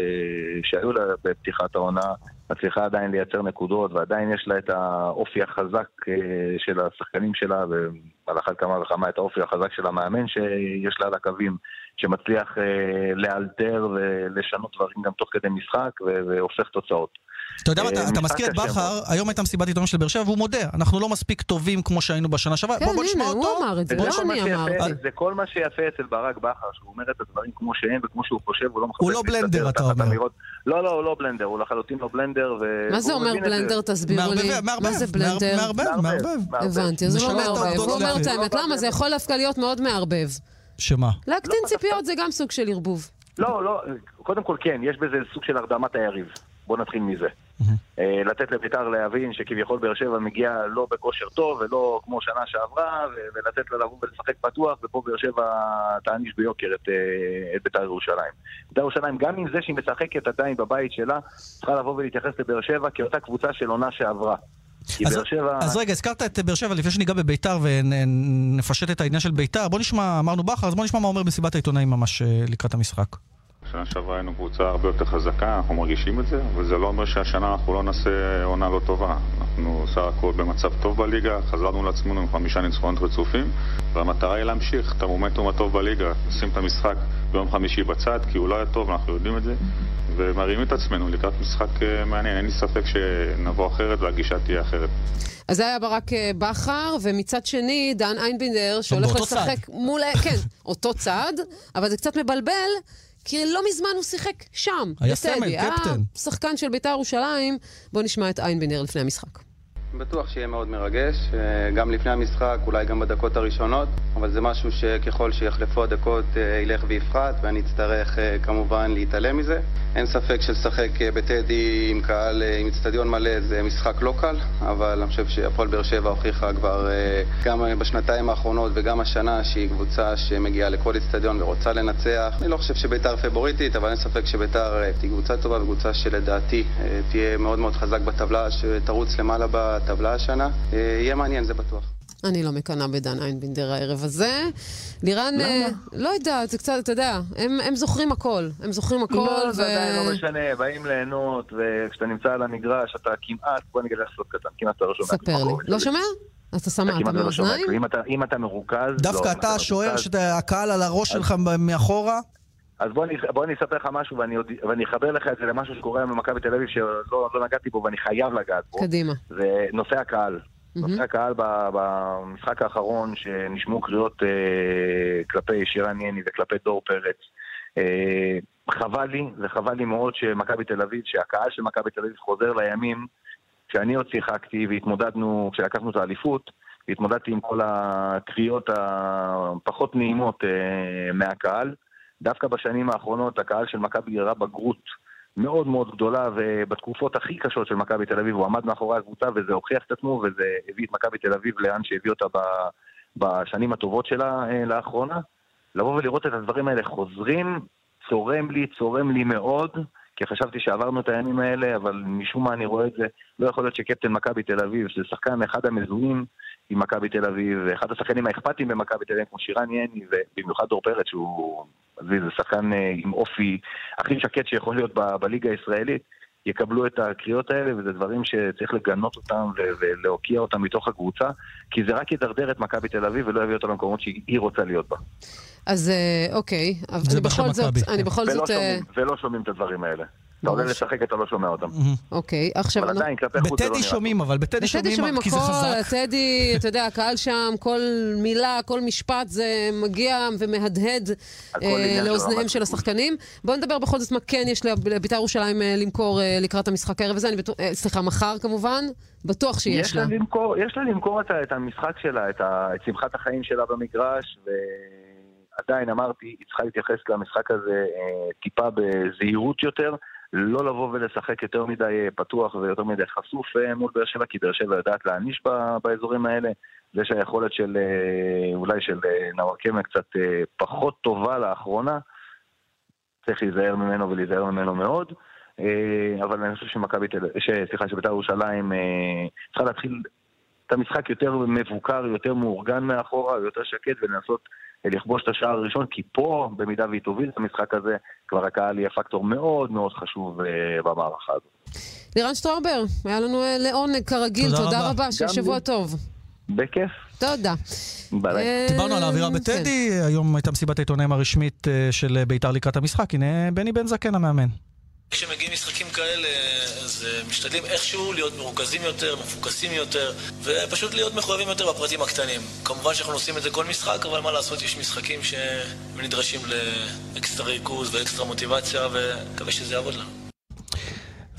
שהיו לה בפתיחת העונה, מצליחה עדיין לייצר נקודות ועדיין יש לה את האופי החזק אה, של השחקנים שלה ועל אחת כמה וכמה את האופי החזק של המאמן שיש לה על הקווים, שמצליח אה, לאלתר ולשנות דברים גם תוך כדי משחק והופך תוצאות. אתה יודע מה, אה, אתה- אתה מזכיר את בכר, היום הייתה מסיבת עיתונאים של באר שבע, והוא מודה, אנחנו לא מספיק טובים כמו שהיינו בשנה שעברה. כן, בוא נשמע הנה, הוא אותו. אמר את זה, זה לא אני אמרתי. זה כל מה שיפה אצל ברק בכר, שהוא אומר את הדברים כמו שהם וכמו שהוא חושב, הוא לא מחפש הוא לא בלנדר, אתה אומר. לא, לא, הוא לא בלנדר, הוא לחלוטין לא בלנדר. ו- מה זה אומר. בלנדר? תסבירו לי. מה זה בלנדר? מערבב, מערבב. הבנתי, אז הוא לא מערבב. הוא אומר את. האמת. למה? זה יכול דווקא להיות מאוד מערבב. שמה? להקטין ציפיות זה גם סוג של ערבוב. לא, לא, קודם כל כן, יש בזה סוג של הרדמת היריב. בוא נתחיל מזה. אה, לתת לביתר להבין שכביכול באר שבע מגיע לא בכושר טוב ולא כמו שנה שעברה, ו- ולתת לה לבוא ולשחק פתוח, ופה באר שבע תעניש ביוקר את, אה, את ביתר ירושלים. ביתר ירושלים, גם עם זה שהיא משחקת עדיין בבית שלה, צריכה לבוא ולהתייחס לבאר שבע כאותה קבוצה של עונה שעברה. אז- שבע... אז רגע, הזכרת את באר שבע, לפני שניגע בביתר ונפשט את העניין של ביתר, בוא נשמע, אמרנו בכר, אז בוא נשמע מה אומר במסיבת העיתונאים ממש אה, לקראת המשחק. שנה שעברה היינו קבוצה הרבה יותר חזקה, אנחנו מרגישים את זה, אבל זה לא אומר שהשנה אנחנו לא נעשה עונה לא טובה. אנחנו סך הכל במצב טוב בליגה, חזרנו לעצמנו עם חמישה ניצחונות רצופים, והמטרה היא להמשיך את המומנטום הטוב בליגה, לשים את המשחק ביום חמישי בצד, כי הוא לא היה טוב, אנחנו יודעים את זה, ומרימים את עצמנו לקראת משחק אה, מעניין. אין לי ספק שנבוא אחרת והגישה תהיה אחרת. אז זה היה ברק אה, בכר, ומצד שני, דן איינבינדר, שהולך לשחק מול... כן, אותו צד, אבל זה קצת מבלבל, כי לא מזמן הוא שיחק שם, היה. סמל, היה קפטן. שחקן של בית"ר ירושלים. בואו נשמע את איינבינדר לפני המשחק. בטוח שיהיה מאוד מרגש, אה, גם לפני המשחק, אולי גם בדקות הראשונות, אבל זה משהו שככל שיחלפו הדקות אה, ילך ויפחת, ואני אצטרך אה, כמובן להתעלם מזה. אין ספק שלשחק בטדי עם קהל, עם אצטדיון מלא, זה משחק לא קל, אבל אני חושב שהפועל באר שבע הוכיחה כבר גם בשנתיים האחרונות וגם השנה שהיא קבוצה שמגיעה לכל אצטדיון ורוצה לנצח. אני לא חושב שביתר פבוריטית, אבל אין ספק שביתר תהיה קבוצה טובה וקבוצה שלדעתי תהיה מאוד מאוד חזק בטבלה, שתרוץ למעלה בטבלה השנה. אה, יהיה מעניין, זה בטוח. אני לא מקנאה בדן איינבינדר הערב הזה. לירן, אה, לא יודעת, זה קצת, אתה יודע, הם, הם זוכרים הכל. הם זוכרים הכל, לא, זה עדיין לא משנה, באים ליהנות, וכשאתה נמצא על המגרש, אתה כמעט, בוא נגיד לך סוד קטן, כמעט אתה לא שומע ספר לי. לא שומע? אתה שם אתה אתה כמעט ולא שומע מאזניים? אם אתה- אם אתה מרוכז... דווקא לא, אם אתה השוער שהקהל על הראש שלך מאחורה? אז בוא אני, בוא אני אספר לך משהו ואני, ואני אחבר לך את זה למשהו שקורה היום במכבי תל אביב שלא לא נגעתי בו ואני חייב לגעת בו. קדימה. זה נושא הקהל. נושא הקהל ב- במשחק האחרון שנשמעו קריאות אה, כלפי שירן יני וכלפי דור פרץ. אה, חבל לי, וחבל לי מאוד שמכבי תל אביב, שהקהל של מכבי תל אביב חוזר לימים כשאני עוד שיחקתי והתמודדנו, כשלקחנו את האליפות, והתמודדתי עם כל הקריאות הפחות נעימות אה, מהקהל. דווקא בשנים האחרונות הקהל של מכבי הראה בגרות מאוד מאוד גדולה, ובתקופות הכי קשות של מכבי תל אביב הוא עמד מאחורי הקבוצה, וזה הוכיח את עצמו, וזה הביא את מכבי תל אביב לאן שהביא אותה בשנים הטובות שלה אה, לאחרונה. לבוא ולראות את הדברים האלה חוזרים, צורם לי, צורם לי מאוד, כי חשבתי שעברנו את הימים האלה, אבל משום מה אני רואה את זה. לא יכול להיות שקפטן מכבי תל אביב, שזה שחקן אחד המזוהים עם מכבי תל אביב, ואחד השחקנים האכפתיים במכבי תל אביב, כמו שירן יני, ובמיוחד דור פרץ, שהוא... זה זה שחקן אה, עם אופי הכי שקט שיכול להיות ב- בליגה הישראלית. יקבלו את הקריאות האלה, וזה דברים שצריך לגנות אותם ולהוקיע אותם מתוך הקבוצה, כי זה רק ידרדר את מכבי תל אביב ולא יביא אותה למקומות שהיא רוצה להיות בה. אז אה, אוקיי, אבל זה אני בכל זאת. אני בכל זאת... ולא שומעים את הדברים האלה. אתה עולה לשחק, אתה לא שומע אותם. אוקיי, עכשיו... אבל עדיין, כלפי חוץ זה לא בטדי נראה. שומעים, אבל בטדי בטדי שומעים כי זה הכל, חזק. טדי, אתה יודע, הקהל שם, כל מילה, כל משפט זה מגיע ומהדהד הכל אה, של לאוזניהם השחקנים. בואו נדבר בכל זאת מה כן יש לבית"ר ירושלים אה, למכור אה, לקראת המשחק הערב הזה, אני בטוח, סליחה, מחר כמובן, בטוח שיש יש לה. לה למכור, יש לה למכור את, המשחק שלה, את, ה, את שמחת החיים שלה במגרש, ועדיין אמרתי, היא צריכה להתייחס למשחק הזה אה, טיפה בזהירות יותר, לא לבוא ולשחק יותר מדי אה, פתוח ויותר מדי חשוף אה, מול באר שבע, כי באר שבע יודעת להעניש באזורים האלה. זה שהיכולת של, אה, אולי של נאוואקמה קצת פחות טובה לאחרונה, צריך להיזהר ממנו ולהיזהר ממנו מאוד. אבל אני חושב שמכבי תל אביב, סליחה, שבית"ר ירושלים צריכה להתחיל את המשחק יותר מבוקר, יותר מאורגן מאחורה, יותר שקט ולנסות לכבוש את השער הראשון, כי פה, במידה והיא תוביל את המשחק הזה, כבר הקהל יהיה פקטור מאוד מאוד חשוב אה, במערכה הזאת. לירן שטראובר, היה לנו אה, לעונג כרגיל, תודה תודה רבה. שבוע לי. טוב. בכיף. תודה. אה, דיברנו על האווירה כן. בטדי, היום הייתה מסיבת העיתונאים הרשמית של בית"ר לקראת המשחק, הנה בני בן זקן המאמן. כשמגיעים משחקים כאלה, אז אה, משתדלים איכשהו להיות מרוכזים יותר, מפוקסים יותר, ופשוט להיות מחויבים יותר בפרטים הקטנים. כמובן שאנחנו עושים את זה כל משחק, אבל מה לעשות, יש משחקים שנדרשים לאקסטרה ריכוז ואקסטרה מוטיבציה, ומקווה שזה יעבוד לנו.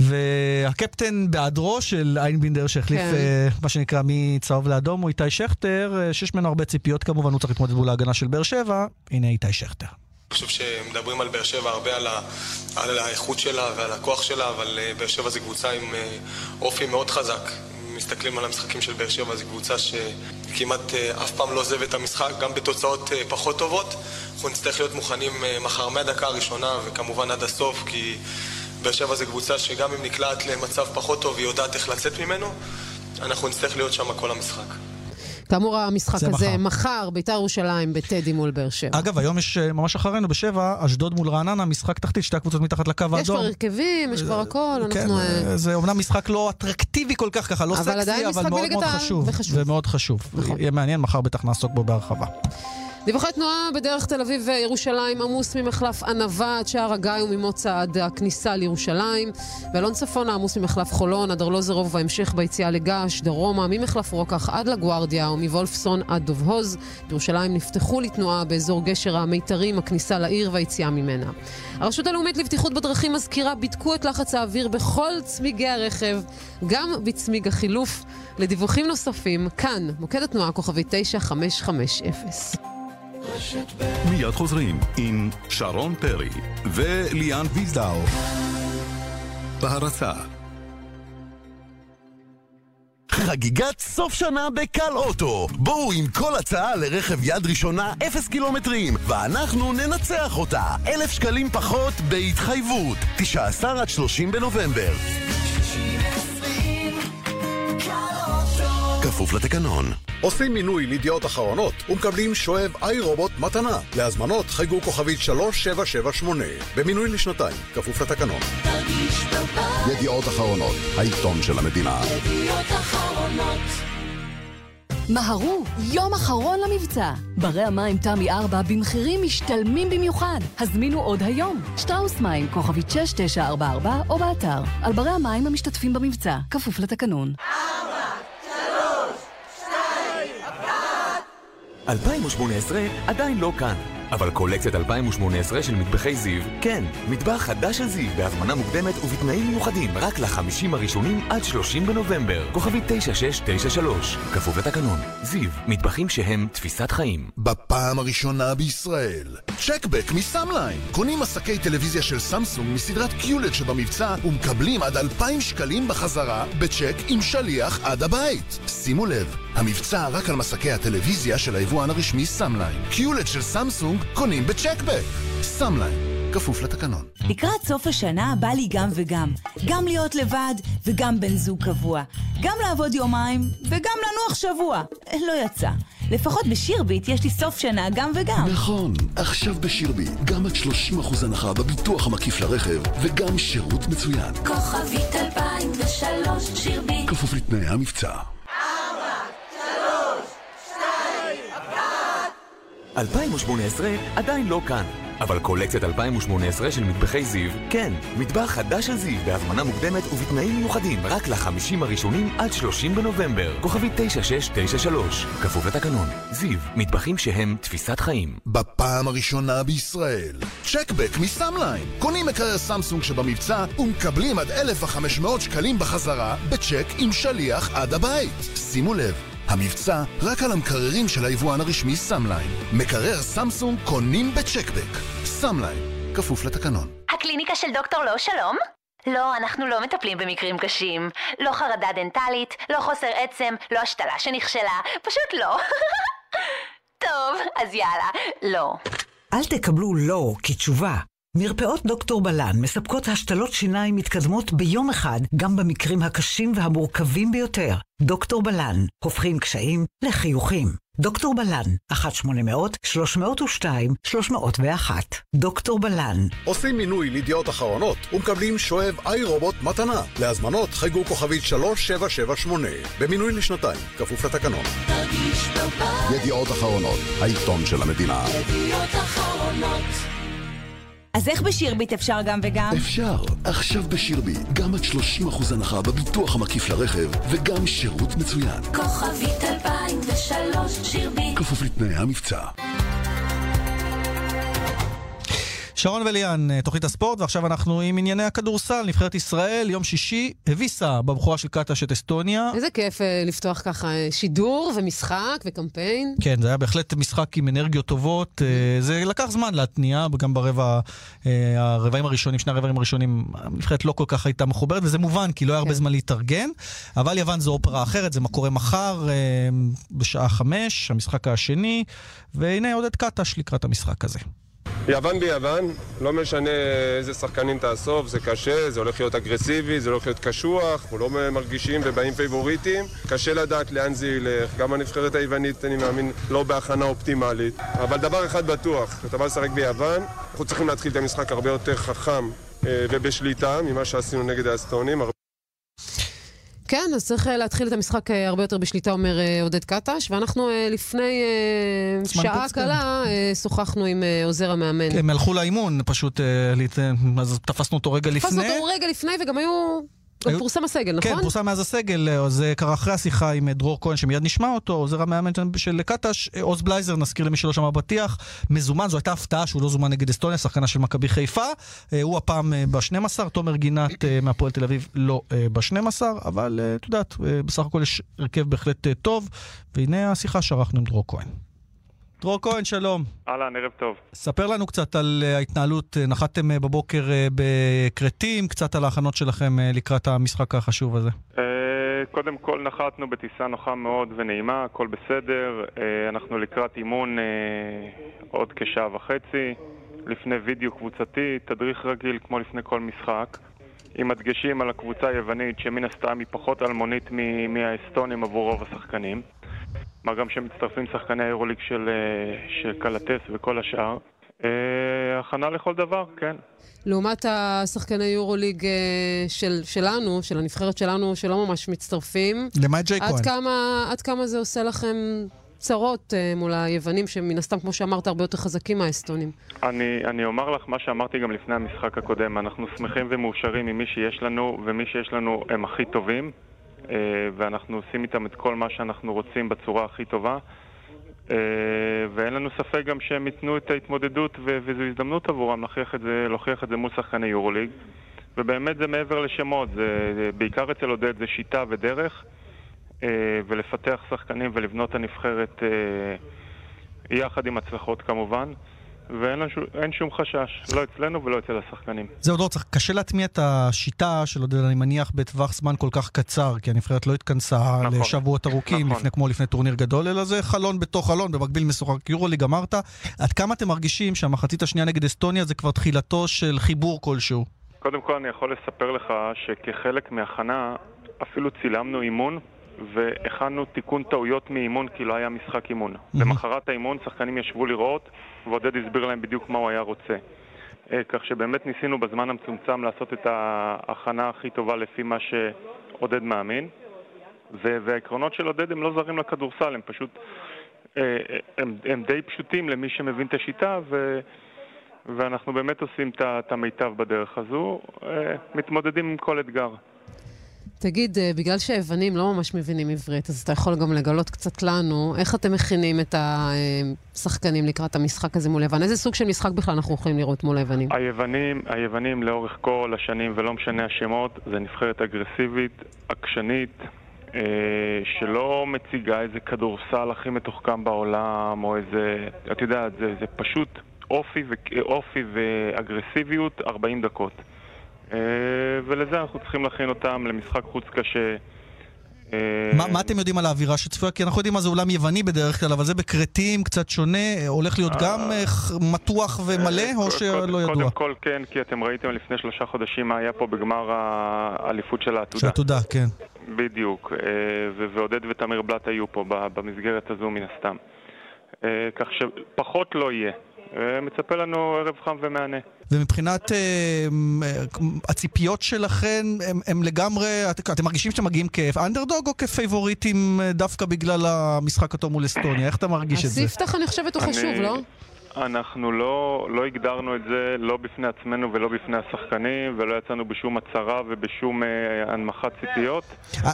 והקפטן בהיעדרו של איינבינדר שהחליף כן. אה, מה שנקרא מצהוב לאדום הוא איתי שכטר, אה, שיש ממנו הרבה ציפיות כמובן, הוא צריך להתמודד מול ההגנה של באר שבע, הנה איתי שכטר. אני חושב שמדברים על באר שבע הרבה על, ה, על האיכות שלה ועל הכוח שלה, אבל אה, באר שבע זו קבוצה עם אה, אופי מאוד חזק. אם מסתכלים על המשחקים של באר שבע, זו קבוצה שכמעט אה, אף פעם לא עוזבת את המשחק, גם בתוצאות פחות טובות. אנחנו נצטרך להיות מוכנים מחר מהדקה הראשונה, וכמובן עד הסוף, כי באר שבע זו קבוצה שגם אם נקלעת למצב פחות טוב, היא יודעת איך לצאת ממנו. אנחנו נצטרך להיות שם כל המשחק. כאמור, המשחק זה הזה מחר. מחר, בית"ר ירושלים בטדי מול באר שבע. אגב, היום יש אה, ממש אחרינו בשבע, אשדוד מול רעננה, משחק תחתית, שתי הקבוצות מתחת לקו האדום. יש כבר הרכבים, יש כבר הכל, כן, אנחנו... אה, אה, זה אומנם משחק לא אטרקטיבי כל כך ככה, לא סקסי, אבל מאוד מאוד חשוב. וחשוב. ומאוד חשוב. יהיה מעניין, מחר בטח נעסוק בו בהרחבה. דיווחי תנועה בדרך תל אביב וירושלים עמוס ממחלף ענבה עד שער הגיא וממוצא עד הכניסה לירושלים. באלון צפונה עמוס ממחלף חולון עד ארלוזרוב וההמשך ביציאה לגעש, דרומה ממחלף רוקח עד לגוארדיה ומוולפסון עד דוב הוז. בירושלים נפתחו לתנועה באזור גשר המיתרים, הכניסה לעיר והיציאה ממנה. הרשות הלאומית לבטיחות בדרכים מזכירה בדקו את לחץ האוויר בכל צמיגי הרכב, גם בצמיג החילוף. לדיווחים נוספים, כאן, מוקד התנועה כוכבי 9550. מיד חוזרים עם שרון פרי וליאן ויזדאו. בהרצה חגיגת סוף שנה בקל אוטו. בואו עם כל הצעה לרכב יד ראשונה אפס קילומטרים, ואנחנו ננצח אותה. אלף שקלים פחות בהתחייבות. 19 עד 30 בנובמבר. כפוף לתקנון. עושים מינוי לידיעות אחרונות ומקבלים שואב איי רובוט מתנה. להזמנות חייגו כוכבית 3778. במינוי לשנתיים, כפוף לתקנון. ידיעות אחרונות, העיתון של המדינה. מהרו, יום אחרון למבצע. ברי המים תמי 4 במחירים משתלמים במיוחד. הזמינו עוד היום. שטראוס מים, כוכבית 6944 או באתר. על ברי המים המשתתפים במבצע, כפוף לתקנון. 2018 עדיין לא כאן, אבל קולקציית 2018 של מטבחי זיו, כן, מטבח חדש של זיו בהזמנה מוקדמת ובתנאים מיוחדים רק לחמישים הראשונים עד 30 בנובמבר. כוכבי 9693, כפוף לתקנון. זיו, מטבחים שהם תפיסת חיים. בפעם הראשונה בישראל. check back מסאמליין. קונים מסכי טלוויזיה של סמסונג מסדרת QLED שבמבצע ומקבלים עד 2,000 שקלים בחזרה בצ'ק עם שליח עד הבית. שימו לב, המבצע רק על מסכי הטלוויזיה של היבואן הרשמי סאמליין. QLED של סמסונג קונים ב check back. סאמליין, כפוף לתקנון. לקראת סוף השנה בא לי גם וגם. גם להיות לבד וגם בן זוג קבוע. גם לעבוד יומיים וגם לנוח שבוע. לא יצא. לפחות בשירביט יש לי סוף שנה גם וגם. נכון, עכשיו בשירביט, גם עד 30% הנחה בביטוח המקיף לרכב, וגם שירות מצוין. כוכבית 2003 שירביט כפוף לתנאי המבצע. 2018 עדיין לא כאן. אבל קולקציית 2018 של מטבחי זיו, כן, מטבח חדש של זיו בהזמנה מוקדמת ובתנאים מיוחדים רק לחמישים הראשונים עד 30 בנובמבר. כוכבי 9693, כפוף לתקנון. זיו, מטבחים שהם תפיסת חיים. בפעם הראשונה בישראל, check back מסאמליין. קונים מקרר סמסונג שבמבצע ומקבלים עד 1,500 שקלים בחזרה בצ'ק עם שליח עד הבית. שימו לב, המבצע רק על המקררים של היבואן הרשמי סאמליין. מקרר סמסונג קונים ב check back. סאמליין, כפוף לתקנון. הקליניקה של דוקטור לא שלום? לא, אנחנו לא מטפלים במקרים קשים. לא חרדה דנטלית, לא חוסר עצם, לא השתלה שנכשלה, פשוט לא. (laughs) טוב, אז יאללה, לא. אל תקבלו לא כתשובה. מרפאות דוקטור בלן מספקות השתלות שיניים מתקדמות ביום אחד, גם במקרים הקשים והמורכבים ביותר. דוקטור בלן, הופכים קשיים לחיוכים. דוקטור בלן, 1-800-302-301. דוקטור בלן. עושים מינוי לידיעות אחרונות ומקבלים שואב איי רובוט מתנה. להזמנות חייגו כוכבית 3778. במינוי לשנתיים, כפוף לתקנון. תרגיש בבית ידיעות אחרונות, העיתון של המדינה. ידיעות אחרונות אז איך בשירביט אפשר גם וגם? אפשר, עכשיו בשירביט, גם עד 30% הנחה בביטוח המקיף לרכב, וגם שירות מצוין. כוכבית 2003 שירביט כפוף לתנאי המבצע. שרון וליאן, אה, תוכנית הספורט, ועכשיו אנחנו עם ענייני הכדורסל. נבחרת ישראל, יום שישי, הביסה בבחורה של קטש את אסטוניה. איזה כיף אה, לפתוח ככה אה, שידור ומשחק וקמפיין. כן, זה היה בהחלט משחק עם אנרגיות טובות. זה לקח זמן להתניע, גם ברבע, הרבעים הראשונים, שני הרבעים הראשונים, הנבחרת לא כל כך הייתה מחוברת, וזה מובן, כי לא היה הרבה זמן להתארגן. אבל יוון זו אופרה אחרת, זה מה קורה מחר, בשעה חמש, המשחק השני, והנה עודד קטש לקראת המשחק הזה. יוון ביוון, לא משנה איזה שחקנים תאסוף, זה קשה, זה הולך להיות אגרסיבי, זה הולך להיות קשוח, אנחנו לא מרגישים ובאים פייבוריטים. קשה לדעת לאן זה ילך, גם הנבחרת היוונית, אני מאמין, לא בהכנה אופטימלית. אבל דבר אחד בטוח, כשאתה בא לשחק ביוון, אנחנו צריכים להתחיל את המשחק הרבה יותר חכם אה, ובשליטה ממה שעשינו נגד האסטונים. כן, אז צריך אה, להתחיל את המשחק אה, הרבה יותר בשליטה, אומר אה, עודד קטש, ואנחנו לפני שעה כן. קלה שוחחנו עם עוזר המאמן. הם הלכו לאימון, פשוט, אז תפסנו אותו רגע לפני. תפסנו אותו רגע לפני, וגם היו... גם פורסם הסגל, נכון? כן, פורסם מאז הסגל, אה, זה קרה אחרי השיחה עם אה, דרור כהן, שמיד נשמע אותו, עוזר המאמן של- קטש, אה, עוז בלייזר, נזכיר למי שלא שמע בפתיח, מזומן, זו הייתה הפתעה שהוא לא זומן נגד אסטוניה, שחקנה של מכבי חיפה, אה, הוא הפעם ב-12, תומר גינת אה, מהפועל תל אביב לא ב-12, אבל אה, את יודעת, אה, בסך הכל יש הרכב בהחלט אה, טוב, והנה השיחה שערכנו עם דרור כהן. דרור כהן, שלום. אהלן, ערב טוב. ספר לנו קצת על אה, ההתנהלות, אה, נחתתם אה, בבוקר בכרתים, קצת על ההכנות שלכם לקראת המשחק החשוב הזה. קודם כל נחתנו בטיסה נוחה מאוד ונעימה, הכל בסדר. אנחנו לקראת אימון עוד כשעה וחצי, לפני וידאו קבוצתי, תדריך רגיל כמו לפני כל משחק. עם הדגשים על הקבוצה היוונית, שמן הסתם היא פחות אלמונית מהאסטונים עבור רוב השחקנים. מה גם שמצטרפים שחקני האירוליג של, אה, של קלטס וכל השאר. אה, הכנה לכל דבר, כן. לעומת השחקני יורוליג אה, של, שלנו, של הנבחרת שלנו, שלא ממש מצטרפים. למעט ג'יי עד כהן. כמה, עד כמה זה עושה לכם צרות אה, מול היוונים, שמן הסתם, כמו שאמרת, הרבה יותר חזקים מהאסטונים. אני, אני אומר לך מה שאמרתי גם לפני המשחק הקודם, אנחנו שמחים ומאושרים עם מי שיש לנו, ומי שיש לנו הם הכי טובים, אה, ואנחנו עושים איתם את כל מה שאנחנו רוצים בצורה הכי טובה, אה, ואין לנו ספק גם שהם ייתנו את ההתמודדות, וזו הזדמנות עבורם להוכיח את זה, להוכיח את זה מול שחקני יורוליג, ובאמת זה מעבר לשמות, זה, בעיקר אצל עודד זה שיטה ודרך, ולפתח שחקנים ולבנות את הנבחרת אה, יחד עם הצלחות כמובן. ואין שום- חשש, לא אצלנו ולא אצל השחקנים. זהו, דור, צריך, קשה להטמיע את השיטה של עודד, אני מניח, בטווח זמן כל כך קצר, כי הנבחרת לא התכנסה נכון. לשבועות ארוכים, נכון. לפני, כמו לפני טורניר גדול, אלא זה חלון בתוך חלון, במקביל משוחק יורוליג, אמרת. עד כמה אתם מרגישים שהמחצית השנייה נגד אסטוניה זה כבר תחילתו של חיבור כלשהו? קודם כל אני יכול לספר לך שכחלק מהכנה אפילו צילמנו אימון והכנו תיקון טעויות מאימון כי לא היה משחק אימון. למחרת האימון שחקנים ישבו לראות, ועודד הסביר להם בדיוק מה הוא היה רוצה. אה, כך שבאמת ניסינו בזמן המצומצם לעשות את ההכנה הכי טובה לפי מה שעודד מאמין. והעקרונות של עודד הם לא זרים לכדורסל, הם פשוט... אה, הם, הם די פשוטים למי שמבין את השיטה, ו... ואנחנו באמת עושים את המיטב בדרך הזו, אה, מתמודדים עם כל אתגר. תגיד, אה, בגלל שהיוונים לא ממש מבינים עברית, אז אתה יכול גם לגלות קצת לנו, איך אתם מכינים את השחקנים לקראת המשחק הזה מול יוון? איזה סוג של משחק בכלל אנחנו יכולים לראות מול היוונים? היוונים, היוונים לאורך כל השנים, ולא משנה השמות, זה נבחרת אגרסיבית, עקשנית, אה, שלא מציגה איזה כדורסל הכי מתוחכם בעולם, או איזה, את יודעת, זה, זה פשוט אופי, ו, אופי ואגרסיביות 40 דקות. אה, ולזה אנחנו צריכים להכין אותם למשחק חוץ קשה. אה, מה, מה אתם יודעים על האווירה שצפויה? כי אנחנו יודעים מה זה אולם יווני בדרך כלל, אבל זה בכרתים, קצת שונה, אה, הולך להיות גם מתוח ומלא, או שלא ידוע? קודם כל כן, כי אתם ראיתם לפני שלושה חודשים מה היה פה בגמר האליפות של העתודה. של עתודה, כן. בדיוק, ועודד ותמיר בלאט היו פה במסגרת הזו מן הסתם. כך שפחות לא יהיה. מצפה לנו ערב חם ומהנה. ומבחינת אה, אה, הציפיות שלכם, הם, הם לגמרי, את, אתם מרגישים שאתם מגיעים כאנדרדוג או כפייבוריטים אה, דווקא בגלל המשחק אותו מול אסטוניה? איך אתה מרגיש את זה? הספתח, אני חושבת, הוא חשוב, לא? אנחנו לא, לא הגדרנו את זה לא בפני עצמנו ולא בפני השחקנים ולא יצאנו בשום הצהרה ובשום אה, הנמכת ציפיות.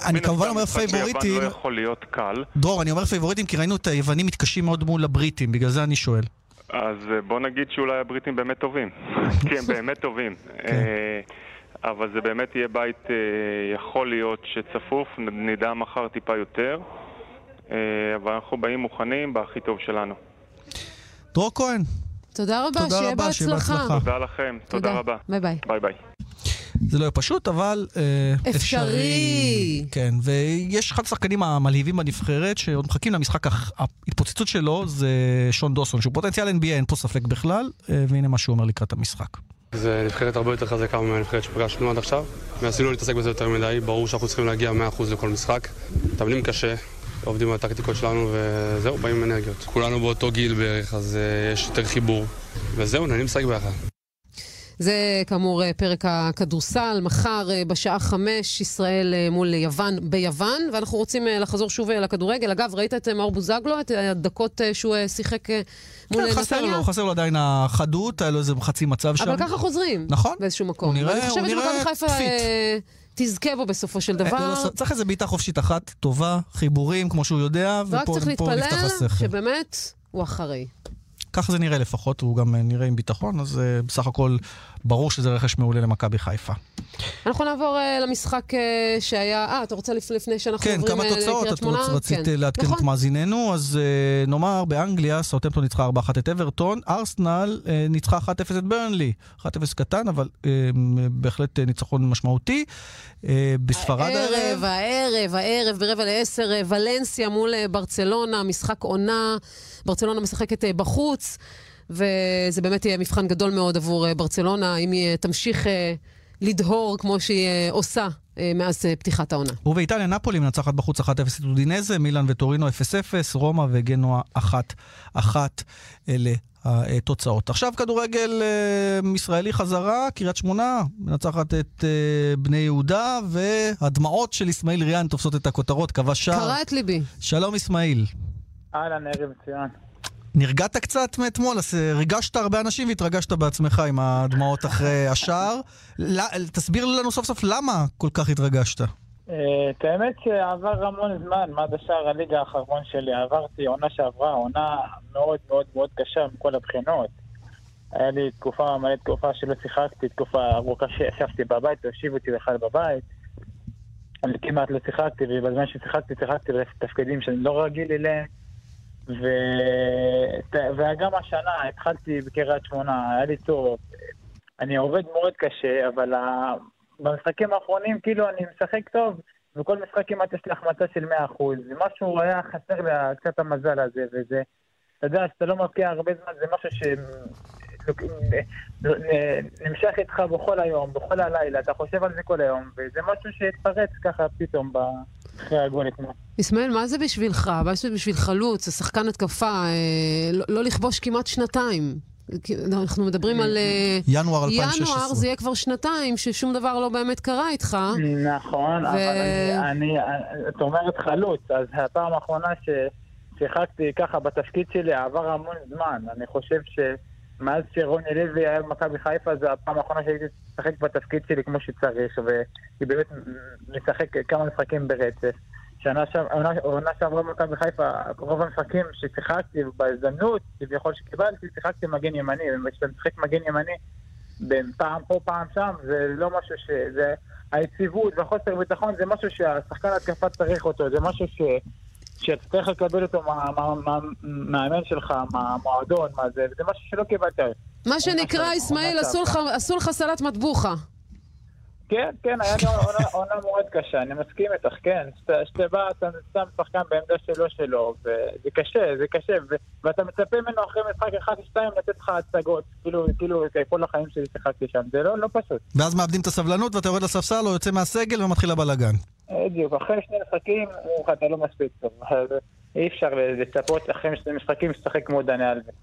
אני כמובן אומר פייבוריטים. לא יכול להיות קל. דרור, אני אומר פייבוריטים כי ראינו את היוונים מתקשים מאוד מול הבריטים, בגלל זה אני שואל. אז אה, בוא נגיד שאולי הבריטים באמת טובים. (laughs) כי הם באמת טובים. אה, אבל זה באמת יהיה בית, אה, יכול להיות שצפוף, נדע מחר טיפה יותר. אבל אנחנו באים מוכנים בהכי טוב שלנו. דרור כהן. תודה רבה, תודה שיהיה רבה, שיהיה בהצלחה. בהצלחה. תודה לכם, תודה רבה. ביי ביי. ביי ביי. זה לא יהיה פשוט, אבל אה, אפשרי. כן, ויש אחד השחקנים המלהיבים בנבחרת, שעוד מחכים למשחק, ההתפוצצות שלו זה שון דוסון, שהוא פוטנציאל NBA, אין פה ספק בכלל, אה, והנה מה שהוא אומר לקראת המשחק. זה נבחרת הרבה יותר חזקה מהנבחרת שפגשנו עד עכשיו, ועשינו להתעסק בזה יותר מדי, ברור שאנחנו צריכים להגיע 100% לכל משחק. מתאמנים קשה, עובדים על הטקטיקות שלנו, וזהו, באים עם אנרגיות. כולנו באותו גיל בערך, אז uh, יש יותר חיבור. וזהו, נהנים לשחק ביחד. זה כאמור אה, פרק הכדורסל, מחר אה, בשעה חמש, ישראל אה, מול יוון ביוון, ואנחנו רוצים לחזור שוב לכדורגל. אגב, ראית את מאור בוזגלו, את הדקות שהוא שיחק מול כן, אה, חסר נתניה? לו, חסר לו עדיין החדות, היה לו איזה חצי מצב שם. אבל ככה חוזרים. נכון. באיזשהו מקום. הוא נראה- חושבת הוא נראה שמכבי חיפה פיט. אה, תזכה בו בסופו של דבר. לא, צריך איזה בעיטה חופשית אחת, טובה, חיבורים, כמו שהוא יודע, ורק ופה צריך פה נפתח להתפלל השכל. שבאמת הוא אחרי. ככה זה נראה לפחות, הוא גם אה, נראה עם ביטחון, אז אה, בסך הכל ברור שזה רכש מעולה למכבי חיפה. אנחנו נעבור אה, למשחק שהיה... אה, אתה רוצה לפ- לפני שאנחנו כן, עוברים כמה תוצאות, לקריית את שמונה? רוצ- רצית כן. אה, לעדכן נכון. את מאזיננו, אז נאמר באנגליה, סאוטמפטון ניצחה 4-1 את אברטון, ארסנל ניצחה 1-0 את ברנלי, 1-0 קטן, אבל בהחלט ניצחון משמעותי. בספרד הערב, הערב, הערב, ברבע לעשר, ולנסיה מול ברצלונה, משחק עונה. ברצלונה משחקת אה, בחוץ, וזה באמת יהיה מבחן גדול מאוד עבור אה, ברצלונה, אם היא אה, תמשיך לדהור כמו שהיא עושה מאז פתיחת העונה. ובאיטליה נפולי מנצחת בחוץ 1-0 את אודינזה, מילאן וטורינו 0-0, רומא וגנואה 1-1. אלה התוצאות. עכשיו כדורגל ישראלי חזרה, קריית שמונה מנצחת את בני יהודה, והדמעות של אסמאעיל ריאן תופסות את הכותרות, כבש שער. קרע את ליבי. שלום אסמאעיל. אהלן, ערב מצוין. נרגעת קצת מאתמול, אז אה, ריגשת הרבה אנשים והתרגשת בעצמך עם הדמעות אחרי (laughs) השער. תסביר לנו סוף סוף למה כל כך התרגשת. אה, את האמת שעבר המון זמן, מאז השער הליגה האחרון שלי, עברתי עונה שעברה, עונה מאוד מאוד מאוד קשה מכל הבחינות. היה לי תקופה, מלא תקופה שלא שיחקתי, תקופה ארוכה שישבתי בבית, והושיבו אותי בכלל בבית. אני כמעט לא שיחקתי, ובזמן ששיחקתי, שיחקתי בתפקידים שאני לא רגיל אליהם. ו... וגם השנה התחלתי בקריית שמונה, היה לי טוב. אני עובד מאוד קשה, אבל ה... במשחקים האחרונים כאילו אני משחק טוב, וכל משחק כמעט יש לי החמצה של 100%. משהו היה חסר לי קצת המזל הזה, וזה, אתה יודע, שאתה לא מבקיע הרבה זמן, זה משהו ש... נמשך איתך בכל היום, בכל הלילה, אתה חושב על זה כל היום, וזה משהו שהתפרץ ככה פתאום ב... אחרי הגול אתמול. אסמאעיל, מה זה בשבילך? מה זה בשביל חלוץ, זה שחקן התקפה, אה, לא, לא לכבוש כמעט שנתיים. אנחנו מדברים על... אה, ינואר 2016. ינואר זה יהיה כבר שנתיים ששום דבר לא באמת קרה איתך. נכון, ו- אבל אני, אני, את אומרת חלוץ, אז הפעם האחרונה ששיחקתי ככה בתפקיד שלי עבר המון זמן. אני חושב שמאז שרוני לוי היה במכבי חיפה, זו הפעם האחרונה שהייתי משחק בתפקיד שלי כמו שצריך, והיא באמת משחק כמה משחקים ברצף. שנה שעברה, שעברה במכבי חיפה, רוב המשחקים ששיחקתי, בהזדמנות, כביכול שקיבלתי, שיחקתי מגן ימני, וכשאתה משחק מגן ימני, בין פעם פה, פעם שם, זה לא משהו ש... זה... היציבות והחוסר ביטחון זה משהו שהשחקן התקפה צריך אותו, זה משהו ש... שאתה צריך לקבל אותו מה- מה- מה- מהמאמן שלך, מהמועדון, מה זה, וזה משהו שלא קיבלת. מה שנקרא, אסמאעיל, עשו לך- סלט מטבוחה. כן, כן, היה לי (laughs) עונה- מאוד קשה, אני מסכים איתך, כן. שאתה- שאתה בא, אתה שם שחקן בעמדה שלו שלו, וזה קשה, זה קשה, ואתה מצפה ממנו אחרי משחק אחד או שתיים לתת לך הצגות, כאילו, כאילו, כל החיים שלי שיחקתי שם, זה לא לא פשוט. ואז מאבדים את הסבלנות ואתה יורד לספסל או יוצא מהסגל ומתחיל הבלאגן. בדיוק, אחרי שני משחקים, אתה לא מספיק טוב. אי אפשר לצפות אחרי שני משחקים לשחק כמו דני אלווין.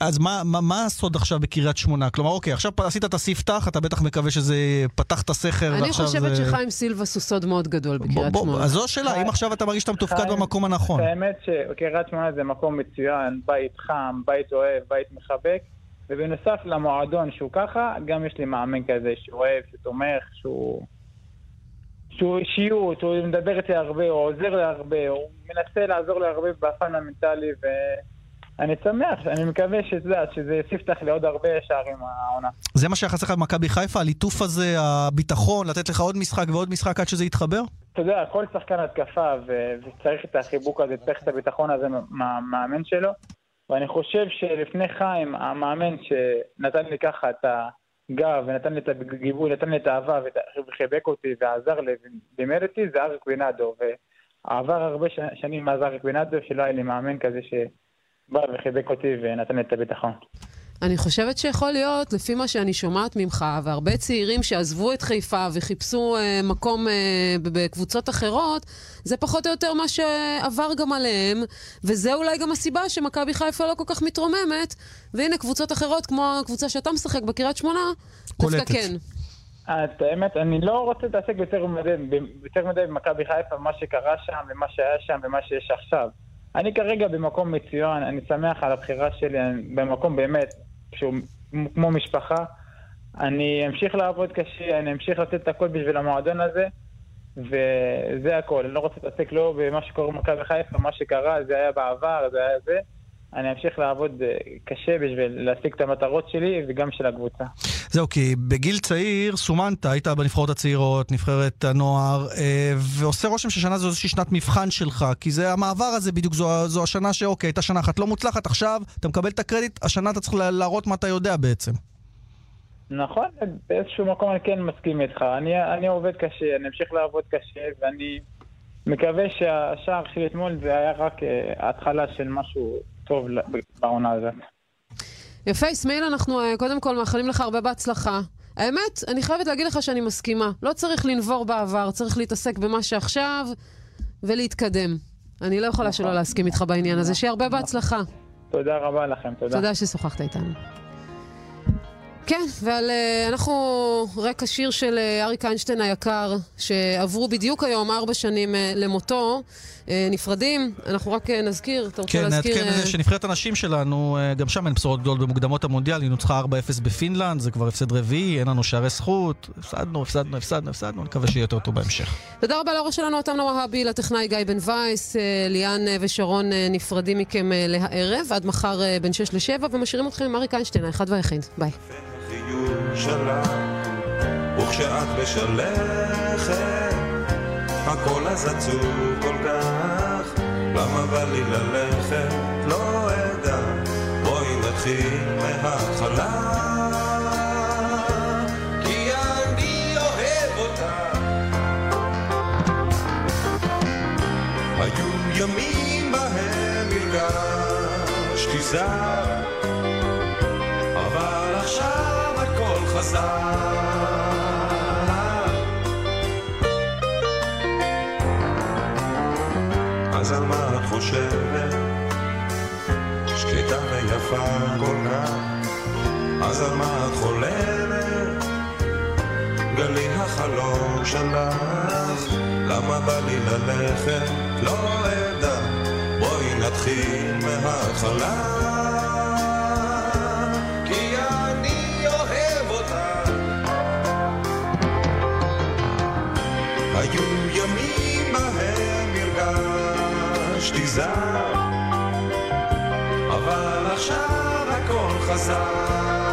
אז מה, מה, מה הסוד עכשיו בקריית שמונה? כלומר, אוקיי, עכשיו עשית את הספתח, אתה בטח מקווה שזה פתח את הסכר אני ועכשיו חושבת זה... שחיים סילבס הוא סוד מאוד גדול בקריית בוא, שמונה. אז זו השאלה, אם עכשיו אתה מרגיש שאתה מתופקד חיים, במקום הנכון. האמת שקריית שמונה זה מקום מצוין, בית חם, בית אוהב, בית מחבק, ובנוסף למועדון שהוא ככה, גם יש לי מאמן כזה שאוהב, שתומך, שהוא... שהוא אישיות, הוא מדבר איתי הרבה, הוא עוזר לי הרבה, הוא מנסה לעזור לי הרבה בפן המנטלי, ואני שמח, אני מקווה שזה, שזה יפתח לי עוד הרבה שערים העונה. זה מה שיחס לך במכבי חיפה, הליטוף הזה, הביטחון, לתת לך עוד משחק ועוד משחק עד שזה יתחבר? אתה יודע, כל שחקן התקפה, ו- וצריך את החיבוק הזה, צריך את הביטחון הזה מהמאמן שלו. ואני חושב שלפני חיים, המאמן שנתן לי ככה את הגב, ונתן לי את הגיבוי, נתן לי את האהבה, וחיבק אותי, ועזר לי, ולימד אותי, זה אריק בינאדו. ועבר הרבה ש- שנים מאז אריק בינאדו, שלא היה לי מאמן כזה שבא וחיבק אותי ונתן לי את הביטחון. אני חושבת שיכול להיות, לפי מה שאני שומעת ממך, והרבה צעירים שעזבו את חיפה וחיפשו אה, מקום אה, בקבוצות אחרות, זה פחות או יותר מה שעבר גם עליהם, וזה אולי גם הסיבה שמכבי חיפה לא כל כך מתרוממת, והנה קבוצות אחרות, כמו הקבוצה שאתה משחק בקריית שמונה, דווקא. כן. את האמת, אני לא רוצה להתעסק יותר מדי, יותר מדי במכבי חיפה, מה שקרה שם ומה שהיה שם ומה שיש עכשיו. אני כרגע במקום מצוין, אני שמח על הבחירה שלי, במקום באמת שהוא כמו משפחה. אני אמשיך לעבוד קשה, אני אמשיך לתת את הכל בשביל המועדון הזה, וזה הכל. אני לא רוצה להתעסק לא במה שקורה במכבי חיפה, מה שקרה, זה היה בעבר, זה היה זה. אני אמשיך לעבוד אה, קשה בשביל להשיג את המטרות שלי וגם של הקבוצה. זהו, כי בגיל צעיר סומנת, היית בנבחרות הצעירות, נבחרת הנוער, אה, ועושה רושם ששנה זו איזושהי שנת מבחן שלך, כי זה המעבר הזה בדיוק, זו, זו השנה שאוקיי, הייתה שנה אחת לא מוצלחת, עכשיו אתה מקבל את הקרדיט, השנה אתה צריך לה- להראות מה אתה יודע בעצם. נכון, באיזשהו מקום אני כן מסכים איתך. אני, אני עובד קשה, אני אמשיך לעבוד קשה, ואני מקווה שהשער שלי אתמול זה היה רק אה, ההתחלה של משהו טוב בעונה הזאת. יפה, אסמאעיל, אנחנו אה, קודם כל מאחלים לך הרבה בהצלחה. האמת, אני חייבת להגיד לך שאני מסכימה. לא צריך לנבור בעבר, צריך להתעסק במה שעכשיו ולהתקדם. אני לא יכולה שלא להסכים איתך בעניין הזה. שיהיה הרבה בהצלחה. תודה רבה לכם, תודה. תודה ששוחחת איתנו. כן, ועל... אה, אנחנו רקע שיר של אה, אריק איינשטיין היקר, שעברו בדיוק היום ארבע שנים למותו, נפרדים. אנחנו רק אה, נזכיר, אתה רוצה כן, להזכיר... נעדכן אה, שנבחרת הנשים שלנו, אה, גם שם אין בשורות גדולות במוקדמות המונדיאל, היא נוצחה 4-0 בפינלנד, זה כבר הפסד רביעי, אין לנו שערי זכות, הפסדנו, הפסדנו, הפסדנו, הפסדנו, נקווה שיהיה יותר טוב בהמשך. תודה רבה לעורך שלנו, אותם נוהבי, לטכנאי גיא בן וייס, אה, ליאן אה, ושרון אה, נפרדים מכם אה, להערב, עד מחר אה, בין 6 ל-7, ומשאירים אתכם עם אריק איינשטיין, האחד והיחיד. ביי. וכשאת בשלכת, הכל אז עצוב כל כך, למה בא לי ללכת, לא אדע, בואי נתחיל מההתחלה. ימים בהם הרגשתי זר, אבל עכשיו הכל חזר. על מה את חושבת? שקטה ויפה כל כך, אז על מה את חולמת? גלי החלום שלך, למה בא לי ללכת? לא אדע, בואי נתחיל מההתחלה. הרגשתי זר, אבל עכשיו הכל חזר.